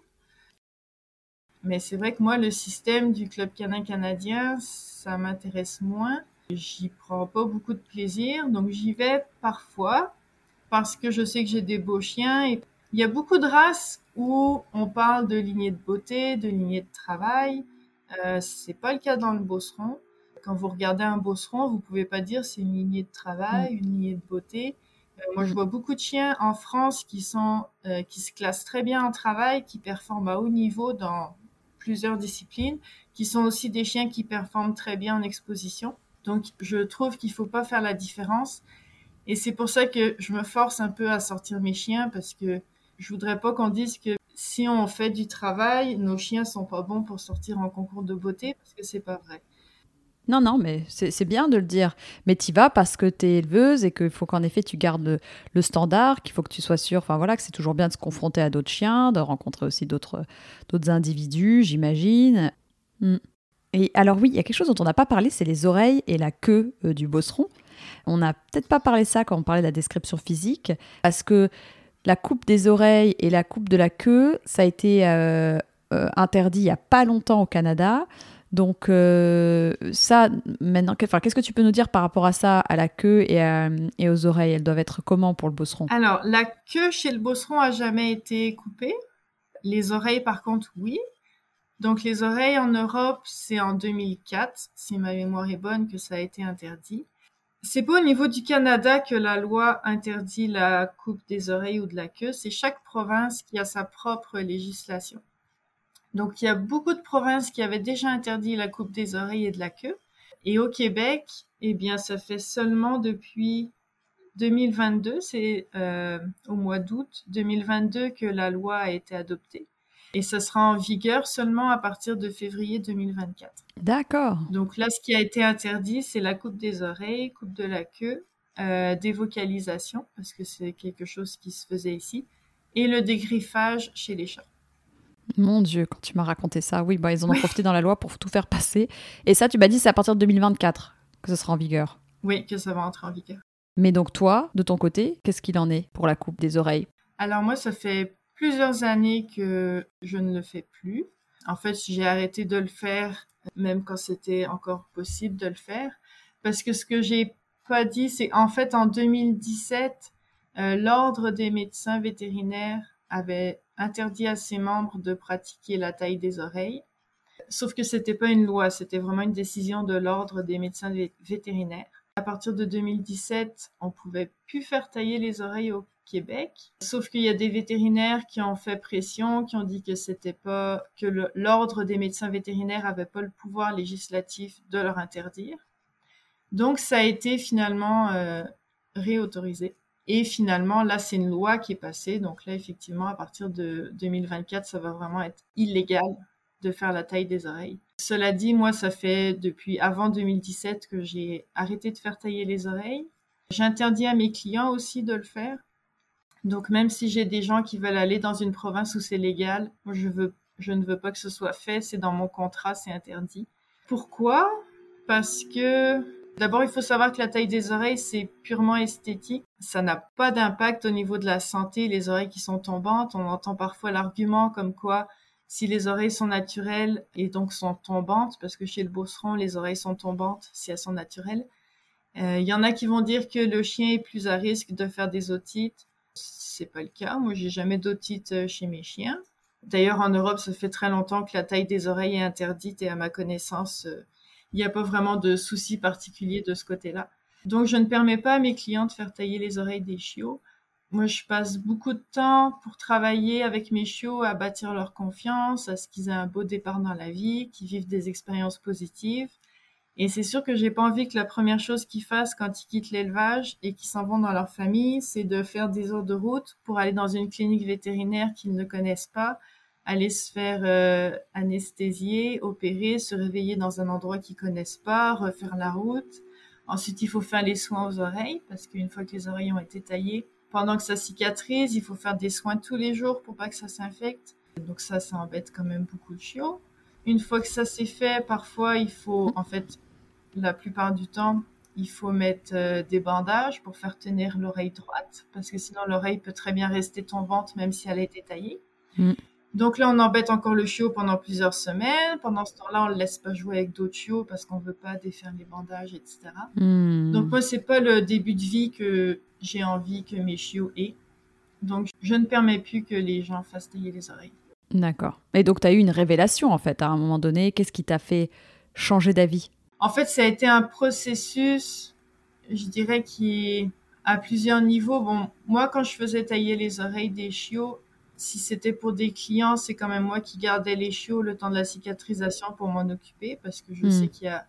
Mais c'est vrai que moi, le système du club canin canadien, ça m'intéresse moins. J'y prends pas beaucoup de plaisir, donc j'y vais parfois parce que je sais que j'ai des beaux chiens. Et il y a beaucoup de races où on parle de lignée de beauté, de lignée de travail. Euh, c'est pas le cas dans le bosseron. Quand vous regardez un bosseron, vous pouvez pas dire c'est une lignée de travail, une lignée de beauté. Euh, moi, je vois beaucoup de chiens en France qui sont euh, qui se classent très bien en travail, qui performent à haut niveau dans plusieurs disciplines, qui sont aussi des chiens qui performent très bien en exposition. Donc, je trouve qu'il faut pas faire la différence. Et c'est pour ça que je me force un peu à sortir mes chiens parce que je voudrais pas qu'on dise que si on fait du travail, nos chiens sont pas bons pour sortir en concours de beauté parce que c'est pas vrai. Non, non, mais c'est bien de le dire. Mais tu vas parce que tu es éleveuse et qu'il faut qu'en effet tu gardes le, standard, qu'il faut que tu sois sûr, enfin voilà, que c'est toujours bien de se confronter à d'autres chiens, de rencontrer aussi d'autres individus, j'imagine. Mm. Et alors oui, il y a quelque chose dont on n'a pas parlé, c'est les oreilles et la queue euh, du bosseron. On n'a peut-être pas parlé ça quand on parlait de la description physique, parce que la coupe des oreilles et la coupe de la queue, ça a été euh, euh, interdit il n'y a pas longtemps au Canada. Donc euh, ça, maintenant, qu'est-ce que tu peux nous dire par rapport à ça, à la queue et, aux oreilles? Elles doivent être comment pour le bosseron? Alors, la queue chez le bosseron a jamais été coupée. Les oreilles, par contre, oui. Donc les oreilles en Europe, c'est en 2004, si ma mémoire est bonne, que ça a été interdit. C'est pas au niveau du Canada que la loi interdit la coupe des oreilles ou de la queue, c'est chaque province qui a sa propre législation. Donc il y a beaucoup de provinces qui avaient déjà interdit la coupe des oreilles et de la queue. Et au Québec, eh bien, ça fait seulement depuis 2022, c'est euh, au mois d'août 2022 que la loi a été adoptée. Et ça sera en vigueur seulement à partir de février 2024. D'accord. Donc là, ce qui a été interdit, c'est la coupe des oreilles, coupe de la queue, euh, dévocalisation, parce que c'est quelque chose qui se faisait ici, et le dégriffage chez les chats. Mon Dieu, quand tu m'as raconté ça, oui, bah, ils en ont profité dans la loi pour tout faire passer. Et ça, tu m'as dit, c'est à partir de 2024 que ce sera en vigueur. Oui, que ça va entrer en vigueur. Mais donc toi, de ton côté, qu'est-ce qu'il en est pour la coupe des oreilles? Alors moi, ça fait plusieurs années que je ne le fais plus. En fait, j'ai arrêté de le faire, même quand c'était encore possible de le faire, parce que ce que j'ai pas dit, c'est en fait en 2017, euh, l'ordre des médecins vétérinaires avait interdit à ses membres de pratiquer la taille des oreilles. Sauf que c'était pas une loi, c'était vraiment une décision de l'ordre des médecins vétérinaires. À partir de 2017, on pouvait plus faire tailler les oreilles au Québec. Sauf qu'il y a des vétérinaires qui ont fait pression, qui ont dit que c'était pas, que l'ordre des médecins vétérinaires avait pas le pouvoir législatif de leur interdire. Donc ça a été finalement euh, réautorisé. Et finalement, là, c'est une loi qui est passée. Donc là, effectivement, à partir de 2024, ça va vraiment être illégal de faire la taille des oreilles. Cela dit, moi, ça fait depuis avant 2017 que j'ai arrêté de faire tailler les oreilles. J'interdis à mes clients aussi de le faire. Donc même si j'ai des gens qui veulent aller dans une province où c'est légal, je je ne veux pas que ce soit fait. C'est dans mon contrat, c'est interdit. Pourquoi? Parce que D'abord, il faut savoir que la taille des oreilles, c'est purement esthétique. Ça n'a pas d'impact au niveau de la santé, les oreilles qui sont tombantes. On entend parfois l'argument comme quoi si les oreilles sont naturelles et donc sont tombantes, parce que chez le bosseron, les oreilles sont tombantes si elles sont naturelles. Euh, il y en a qui vont dire que le chien est plus à risque de faire des otites. C'est pas le cas. Moi, j'ai jamais d'otite euh, chez mes chiens. D'ailleurs, en Europe, ça fait très longtemps que la taille des oreilles est interdite et à ma connaissance, euh, il n'y a pas vraiment de soucis particuliers de ce côté-là. Donc, je ne permets pas à mes clients de faire tailler les oreilles des chiots. Moi, je passe beaucoup de temps pour travailler avec mes chiots à bâtir leur confiance, à ce qu'ils aient un beau départ dans la vie, qu'ils vivent des expériences positives. Et c'est sûr que j'ai pas envie que la première chose qu'ils fassent quand ils quittent l'élevage et qu'ils s'en vont dans leur famille, c'est de faire des heures de route pour aller dans une clinique vétérinaire qu'ils ne connaissent pas, aller se faire euh, anesthésier, opérer, se réveiller dans un endroit qu'ils connaissent pas, refaire la route. Ensuite, il faut faire les soins aux oreilles parce qu'une fois que les oreilles ont été taillées, pendant que ça cicatrise, il faut faire des soins tous les jours pour pas que ça s'infecte. Donc ça, ça embête quand même beaucoup de chiots. Une fois que ça s'est fait, parfois il faut, en fait, la plupart du temps, il faut mettre euh, des bandages pour faire tenir l'oreille droite parce que sinon l'oreille peut très bien rester tombante même si elle a été taillée. Mm. Donc là, on embête encore le chiot pendant plusieurs semaines. Pendant ce temps-là, on le laisse pas jouer avec d'autres chiots parce qu'on veut pas défaire les bandages, etc. Hmm. Donc moi, c'est pas le début de vie que j'ai envie que mes chiots aient. Donc je ne permets plus que les gens fassent tailler les oreilles. D'accord. Et donc tu as eu une révélation en fait à un moment donné. Qu'est-ce qui t'a fait changer d'avis? En fait, ça a été un processus, je dirais, qui est à plusieurs niveaux. Bon, moi, quand je faisais tailler les oreilles des chiots, si c'était pour des clients, c'est quand même moi qui gardais les chiots le temps de la cicatrisation pour m'en occuper parce que je hmm. sais qu'il y a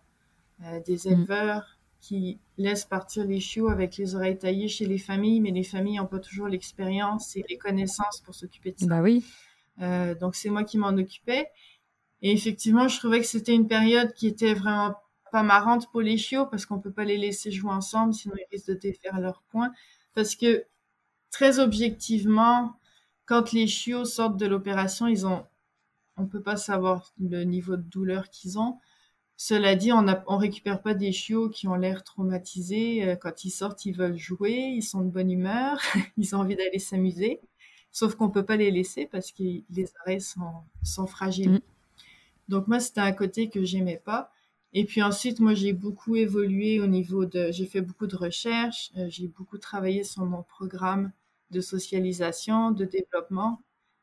euh, des hmm. éleveurs qui laissent partir les chiots avec les oreilles taillées chez les familles, mais les familles n'ont pas toujours l'expérience et les connaissances pour s'occuper de ça. Bah oui. Euh, donc c'est moi qui m'en occupais. Et effectivement, je trouvais que c'était une période qui était vraiment pas marrante pour les chiots parce qu'on peut pas les laisser jouer ensemble, sinon ils risquent de défaire leurs points. Parce que très objectivement, quand les chiots sortent de l'opération, ils ont, on peut pas savoir le niveau de douleur qu'ils ont. Cela dit, on ne récupère pas des chiots qui ont l'air traumatisés. Euh, quand ils sortent, ils veulent jouer, ils sont de bonne humeur, ils ont envie d'aller s'amuser. Sauf qu'on peut pas les laisser parce que les sont, sont fragiles. Mm. Donc moi, c'était un côté que j'aimais pas. Et puis ensuite, moi, j'ai beaucoup évolué au niveau de, j'ai fait beaucoup de recherches, euh, j'ai beaucoup travaillé sur mon programme de socialisation, de développement.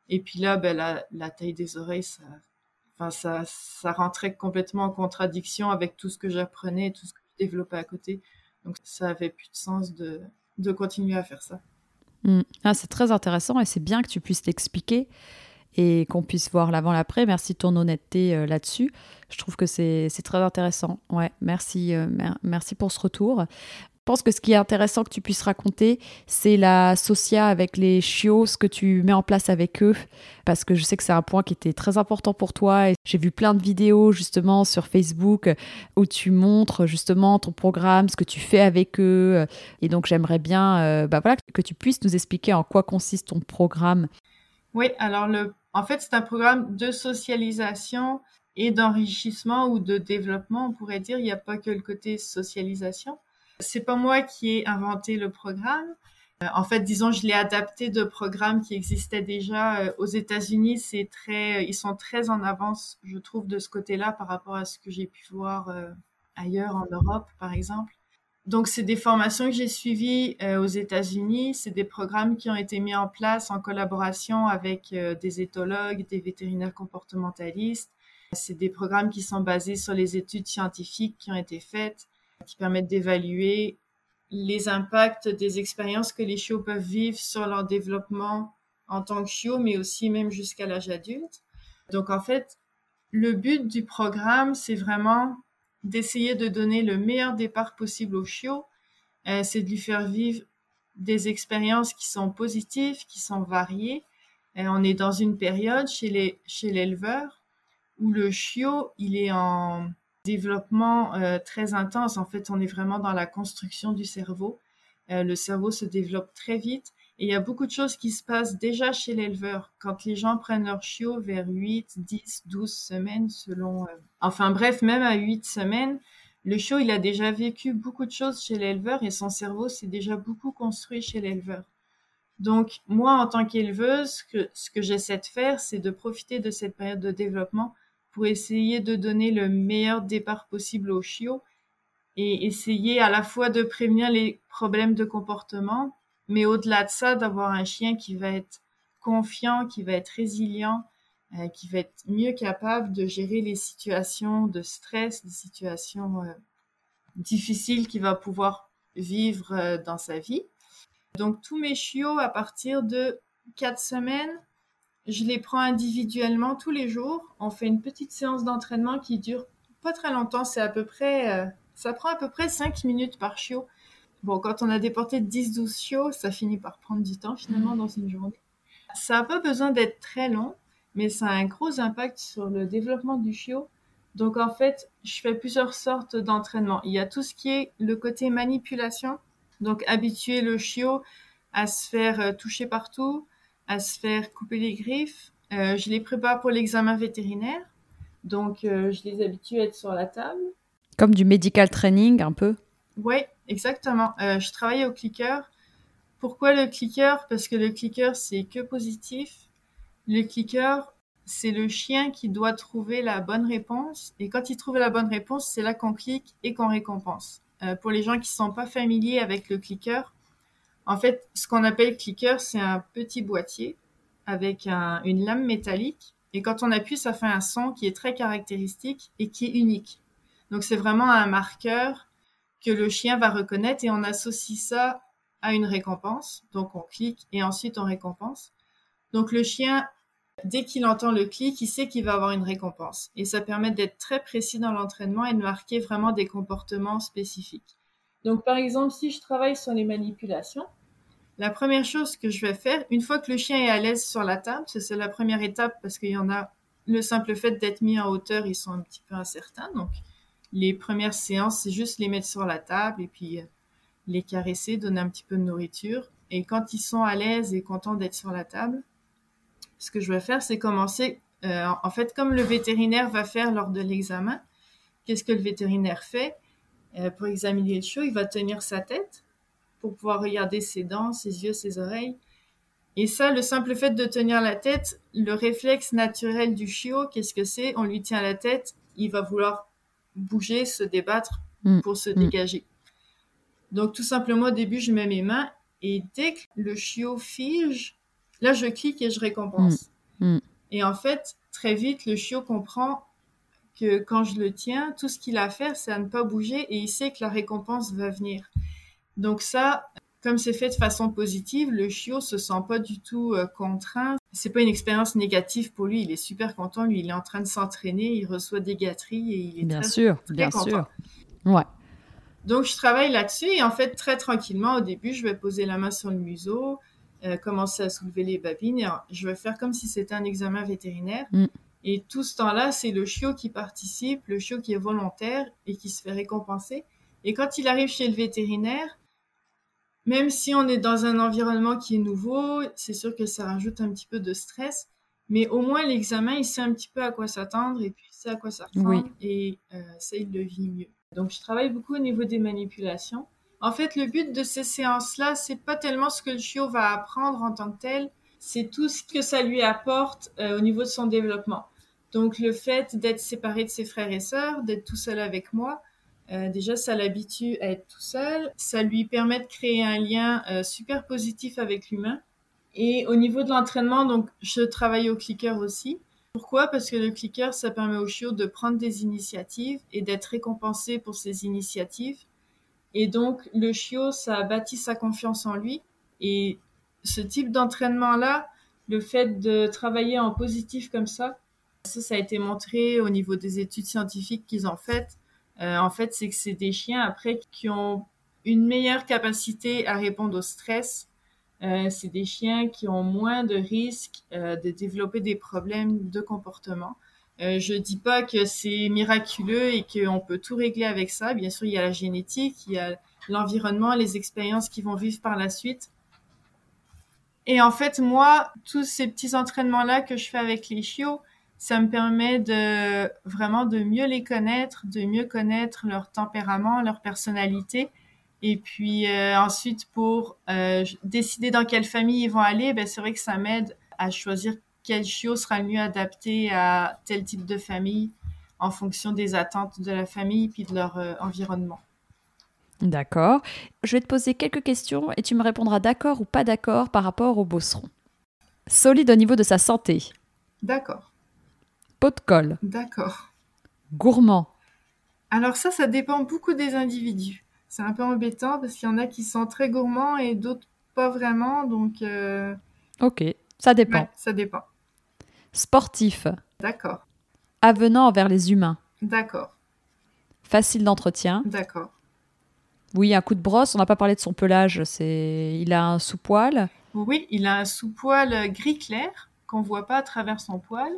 Et puis là, ben, la, taille des oreilles, ça, enfin, ça, ça rentrait complètement en contradiction avec tout ce que j'apprenais, tout ce que je développais à côté. Donc ça avait plus de sens de, de continuer à faire ça. Hmm. Ah, c'est très intéressant et c'est bien que tu puisses t'expliquer et qu'on puisse voir l'avant-l'après. Merci de ton honnêteté euh, là-dessus. Je trouve que c'est très intéressant. Ouais, merci, euh, merci pour ce retour. Je pense que ce qui est intéressant que tu puisses raconter, c'est la socia avec les chiots, ce que tu mets en place avec eux, parce que je sais que c'est un point qui était très important pour toi. J'ai vu plein de vidéos justement sur Facebook où tu montres justement ton programme, ce que tu fais avec eux. Et donc j'aimerais bien, euh, bah que tu puisses nous expliquer en quoi consiste ton programme. Oui, alors en fait, c'est un programme de socialisation et d'enrichissement ou de développement, on pourrait dire. Il n'y a pas que le côté socialisation. C'est pas moi qui ai inventé le programme. Euh, en fait, disons, je l'ai adapté de programmes qui existaient déjà euh, aux États-Unis. C'est très, ils sont très en avance, je trouve, de ce côté-là par rapport à ce que j'ai pu voir euh, ailleurs en Europe, par exemple. Donc, c'est des formations que j'ai suivies euh, aux États-Unis. C'est des programmes qui ont été mis en place en collaboration avec euh, des éthologues, des vétérinaires comportementalistes. C'est des programmes qui sont basés sur les études scientifiques qui ont été faites, qui permettent d'évaluer les impacts des expériences que les chiots peuvent vivre sur leur développement en tant que chiots, mais aussi même jusqu'à l'âge adulte. Donc, en fait, le but du programme, c'est vraiment d'essayer de donner le meilleur départ possible au chiot. Euh, c'est de lui faire vivre des expériences qui sont positives, qui sont variées. Et on est dans une période chez les chez l'éleveur où le chiot il est en développement euh, très intense. En fait, on est vraiment dans la construction du cerveau. Euh, le cerveau se développe très vite et il y a beaucoup de choses qui se passent déjà chez l'éleveur quand les gens prennent leur chiot vers 8, 10, 12 semaines selon... Euh, enfin bref, même à 8 semaines, le chiot, il a déjà vécu beaucoup de choses chez l'éleveur et son cerveau s'est déjà beaucoup construit chez l'éleveur. Donc moi, en tant qu'éleveuse, ce que j'essaie de faire, c'est de profiter de cette période de développement pour essayer de donner le meilleur départ possible au chiot et essayer à la fois de prévenir les problèmes de comportement mais au-delà de ça, d'avoir un chien qui va être confiant, qui va être résilient, euh, qui va être mieux capable de gérer les situations de stress, les situations euh, difficiles qu'il va pouvoir vivre euh, dans sa vie. Donc tous mes chiots, à partir de quatre semaines, je les prends individuellement tous les jours. On fait une petite séance d'entraînement qui dure pas très longtemps. C'est à peu près, ça prend à peu près cinq minutes par chiot. Bon, quand on a de 10-12 chiots, ça finit par prendre du temps finalement dans une journée. Ça n'a pas besoin d'être très long, mais ça a un gros impact sur le développement du chiot. Donc en fait, je fais plusieurs sortes d'entraînement. Il y a tout ce qui est le côté manipulation, donc habituer le chiot à se faire euh, toucher partout, à se faire couper les griffes. Euh, je les prépare pour l'examen vétérinaire, donc euh, je les habitue à être sur la table. Comme du medical training un peu Oui, Exactement. Euh, je travaille au clicker. Pourquoi le clicker? Parce que le clicker, c'est que positif. Le clicker, c'est le chien qui doit trouver la bonne réponse. Et quand il trouve la bonne réponse, c'est là qu'on clique et qu'on récompense. Pour les gens qui sont pas familiers avec le clicker, en fait, ce qu'on appelle clicker, c'est un petit boîtier avec une lame métallique. Et quand on appuie, ça fait un son qui est très caractéristique et qui est unique. Donc c'est vraiment un marqueur que le chien va reconnaître et on associe ça à une récompense. Donc on clique et ensuite on récompense. Donc le chien, dès qu'il entend le clic, il sait qu'il va avoir une récompense. Et ça permet d'être très précis dans l'entraînement et de marquer vraiment des comportements spécifiques. Donc par exemple, si je travaille sur les manipulations, la première chose que je vais faire, une fois que le chien est à l'aise sur la table, c'est la première étape parce qu'il y en a le simple fait d'être mis en hauteur, ils sont un petit peu incertains. Donc les premières séances, c'est juste les mettre sur la table et puis euh, les caresser, donner un petit peu de nourriture. Et quand ils sont à l'aise et contents d'être sur la table, ce que je vais faire, c'est commencer, euh, en fait, comme le vétérinaire va faire lors de l'examen, qu'est-ce que le vétérinaire fait? Pour examiner le chiot, il va tenir sa tête pour pouvoir regarder ses dents, ses yeux, ses oreilles. Et ça, le simple fait de tenir la tête, le réflexe naturel du chiot, qu'est-ce que c'est? On lui tient la tête, il va vouloir bouger, se débattre Mm. pour se Mm. dégager. Donc tout simplement au début, je mets mes mains et dès que le chiot fige, là je clique et je récompense. Mm. Et en fait, très vite, le chiot comprend que quand je le tiens, tout ce qu'il a à faire, c'est à ne pas bouger et il sait que la récompense va venir. Donc ça, comme c'est fait de façon positive, le chiot se sent pas du tout euh, contraint. C'est pas une expérience négative pour lui. Il est super content. Lui, il est en train de s'entraîner. Il reçoit des gâteries et il est Bien très, sûr, très bien content. sûr. Ouais. Donc, je travaille là-dessus et en fait, très tranquillement, au début, je vais poser la main sur le museau, euh, commencer à soulever les babines et je vais faire comme si c'était un examen vétérinaire. Mm. Et tout ce temps-là, c'est le chiot qui participe, le chiot qui est volontaire et qui se fait récompenser. Et quand il arrive chez le vétérinaire, même si on est dans un environnement qui est nouveau, c'est sûr que ça rajoute un petit peu de stress, mais au moins l'examen, il sait un petit peu à quoi s'attendre et puis il sait à quoi ça ressemble Oui. et euh, ça, il le vit mieux. Donc, je travaille beaucoup au niveau des manipulations. En fait, le but de ces séances-là, c'est pas tellement ce que le chiot va apprendre en tant que tel, c'est tout ce que ça lui apporte euh, au niveau de son développement. Donc, le fait d'être séparé de ses frères et sœurs, d'être tout seul avec moi, euh, déjà, ça l'habitue à être tout seul. Ça lui permet de créer un lien euh, super positif avec l'humain. Et au niveau de l'entraînement, donc, je travaille au clicker aussi. Pourquoi? Parce que le clicker, ça permet au chiot de prendre des initiatives et d'être récompensé pour ses initiatives. Et donc, le chiot, ça a bâti sa confiance en lui. Et ce type d'entraînement-là, le fait de travailler en positif comme ça, ça, ça a été montré au niveau des études scientifiques qu'ils ont faites. Euh, en fait, c'est que c'est des chiens après qui ont une meilleure capacité à répondre au stress. Euh, c'est des chiens qui ont moins de risques euh, de développer des problèmes de comportement. Euh, je dis pas que c'est miraculeux et qu'on peut tout régler avec ça. Bien sûr, il y a la génétique, il y a l'environnement, les expériences qu'ils vont vivre par la suite. Et en fait, moi, tous ces petits entraînements-là que je fais avec les chiots, ça me permet de vraiment de mieux les connaître, de mieux connaître leur tempérament, leur personnalité. Et puis euh, ensuite, pour euh, décider dans quelle famille ils vont aller, ben, c'est vrai que ça m'aide à choisir quel chiot sera le mieux adapté à tel type de famille en fonction des attentes de la famille puis de leur euh, environnement. D'accord. Je vais te poser quelques questions et tu me répondras d'accord ou pas d'accord par rapport au bosseron. Solide au niveau de sa santé. D'accord, Pot de colle. d'accord. Gourmand. Alors ça, ça dépend beaucoup des individus. C'est un peu embêtant parce qu'il y en a qui sont très gourmands et d'autres pas vraiment, donc euh, Ok, ça dépend. ouais, ça dépend. Sportif. D'accord, Avenant envers les humains. d'accord, Facile d'entretien. d'accord. Oui, un coup de brosse. On n'a pas parlé de son pelage. C'est, il a un sous-poil. Oui, il a un sous-poil gris clair qu'on voit pas à travers son poil,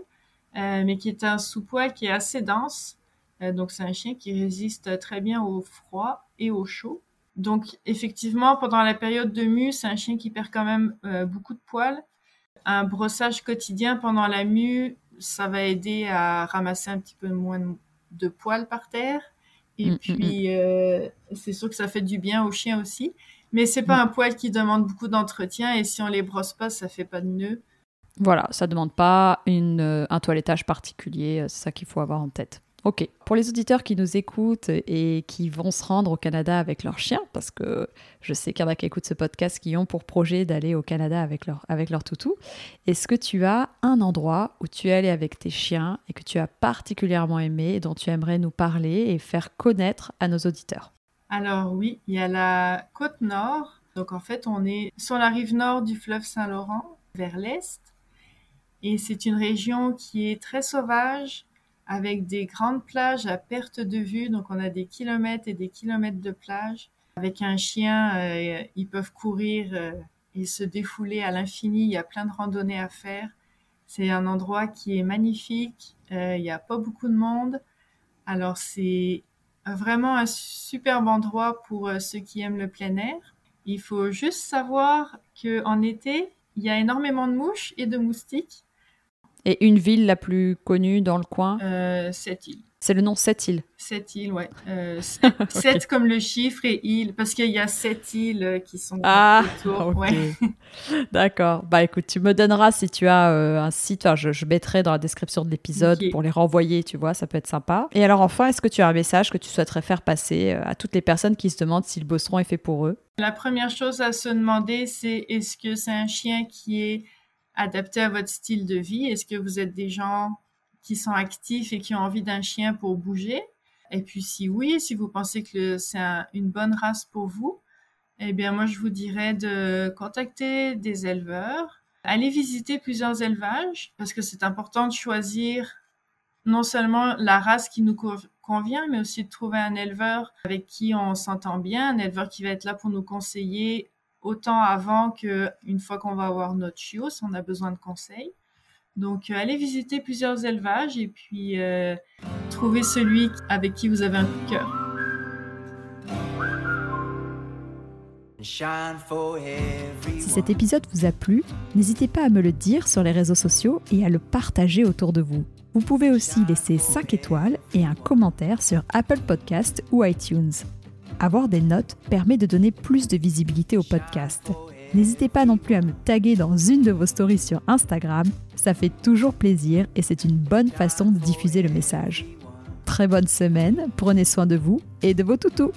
mais qui est un sous-poil qui est assez dense. Euh, donc c'est un chien qui résiste très bien au froid et au chaud. Donc effectivement, pendant la période de mue, c'est un chien qui perd quand même euh, beaucoup de poils. Un brossage quotidien pendant la mue, ça va aider à ramasser un petit peu moins de, de poils par terre. Et Mm, mm, puis, euh, c'est sûr que ça fait du bien au chien aussi. Mais c'est pas un poil qui demande beaucoup d'entretien et si on les brosse pas, ça fait pas de nœud. Voilà, ça demande pas euh, un toilettage particulier. euh, C'est ça qu'il faut avoir en tête. Ok. Pour les auditeurs qui nous écoutent et qui vont se rendre au Canada avec leur chien, parce que je sais qu'il y en a qui écoutent ce podcast qui ont pour projet d'aller au Canada avec leur, avec leur toutou, est-ce que tu as un endroit où tu es allé avec tes chiens et que tu as particulièrement aimé et dont tu aimerais nous parler et faire connaître à nos auditeurs? Alors oui, il y a la côte nord. Donc en fait, on est sur la rive nord du fleuve Saint-Laurent, vers l'est. Et c'est une région qui est très sauvage, avec des grandes plages à perte de vue. Donc on a des kilomètres et des kilomètres de plage. Avec un chien, euh, ils peuvent courir euh, et se défouler à l'infini. Il y a plein de randonnées à faire. C'est un endroit qui est magnifique. Euh, il n'y a pas beaucoup de monde. Alors c'est vraiment un superbe endroit pour ceux qui aiment le plein air. Il faut juste savoir que en été, il y a énormément de mouches et de moustiques. Et une ville la plus connue dans le coin Euh, cette île. C'est le nom Sept îles. Sept îles, ouais. Euh, sept, comme le chiffre et îles, parce qu'il y a sept îles euh, qui sont ah, autour. D'accord. Bah écoute, tu me donneras si tu as euh, un site, enfin, je, mettrai dans la description de l'épisode pour les renvoyer, tu vois, ça peut être sympa. Et alors enfin, est-ce que tu as un message que tu souhaiterais faire passer à toutes les personnes qui se demandent si le bosseron est fait pour eux? La première chose à se demander, c'est est-ce que c'est un chien qui est adapté à votre style de vie? Est-ce que vous êtes des gens qui sont actifs et qui ont envie d'un chien pour bouger? Et puis si oui, si vous pensez que c'est une bonne race pour vous, eh bien moi je vous dirais de contacter des éleveurs, aller visiter plusieurs élevages parce que c'est important de choisir non seulement la race qui nous convient, mais aussi de trouver un éleveur avec qui on s'entend bien, un éleveur qui va être là pour nous conseiller autant avant que une fois qu'on va avoir notre chiot, si on a besoin de conseils. Donc, euh, allez visiter plusieurs élevages et puis euh, trouver celui avec qui vous avez un coup de cœur. Si cet épisode vous a plu, n'hésitez pas à me le dire sur les réseaux sociaux et à le partager autour de vous. Vous pouvez aussi laisser 5 étoiles et un commentaire sur Apple Podcast ou iTunes. Avoir des notes permet de donner plus de visibilité au podcast. N'hésitez pas non plus à me taguer dans une de vos stories sur Instagram, ça fait toujours plaisir et c'est une bonne façon de diffuser le message. Très bonne semaine, prenez soin de vous et de vos toutous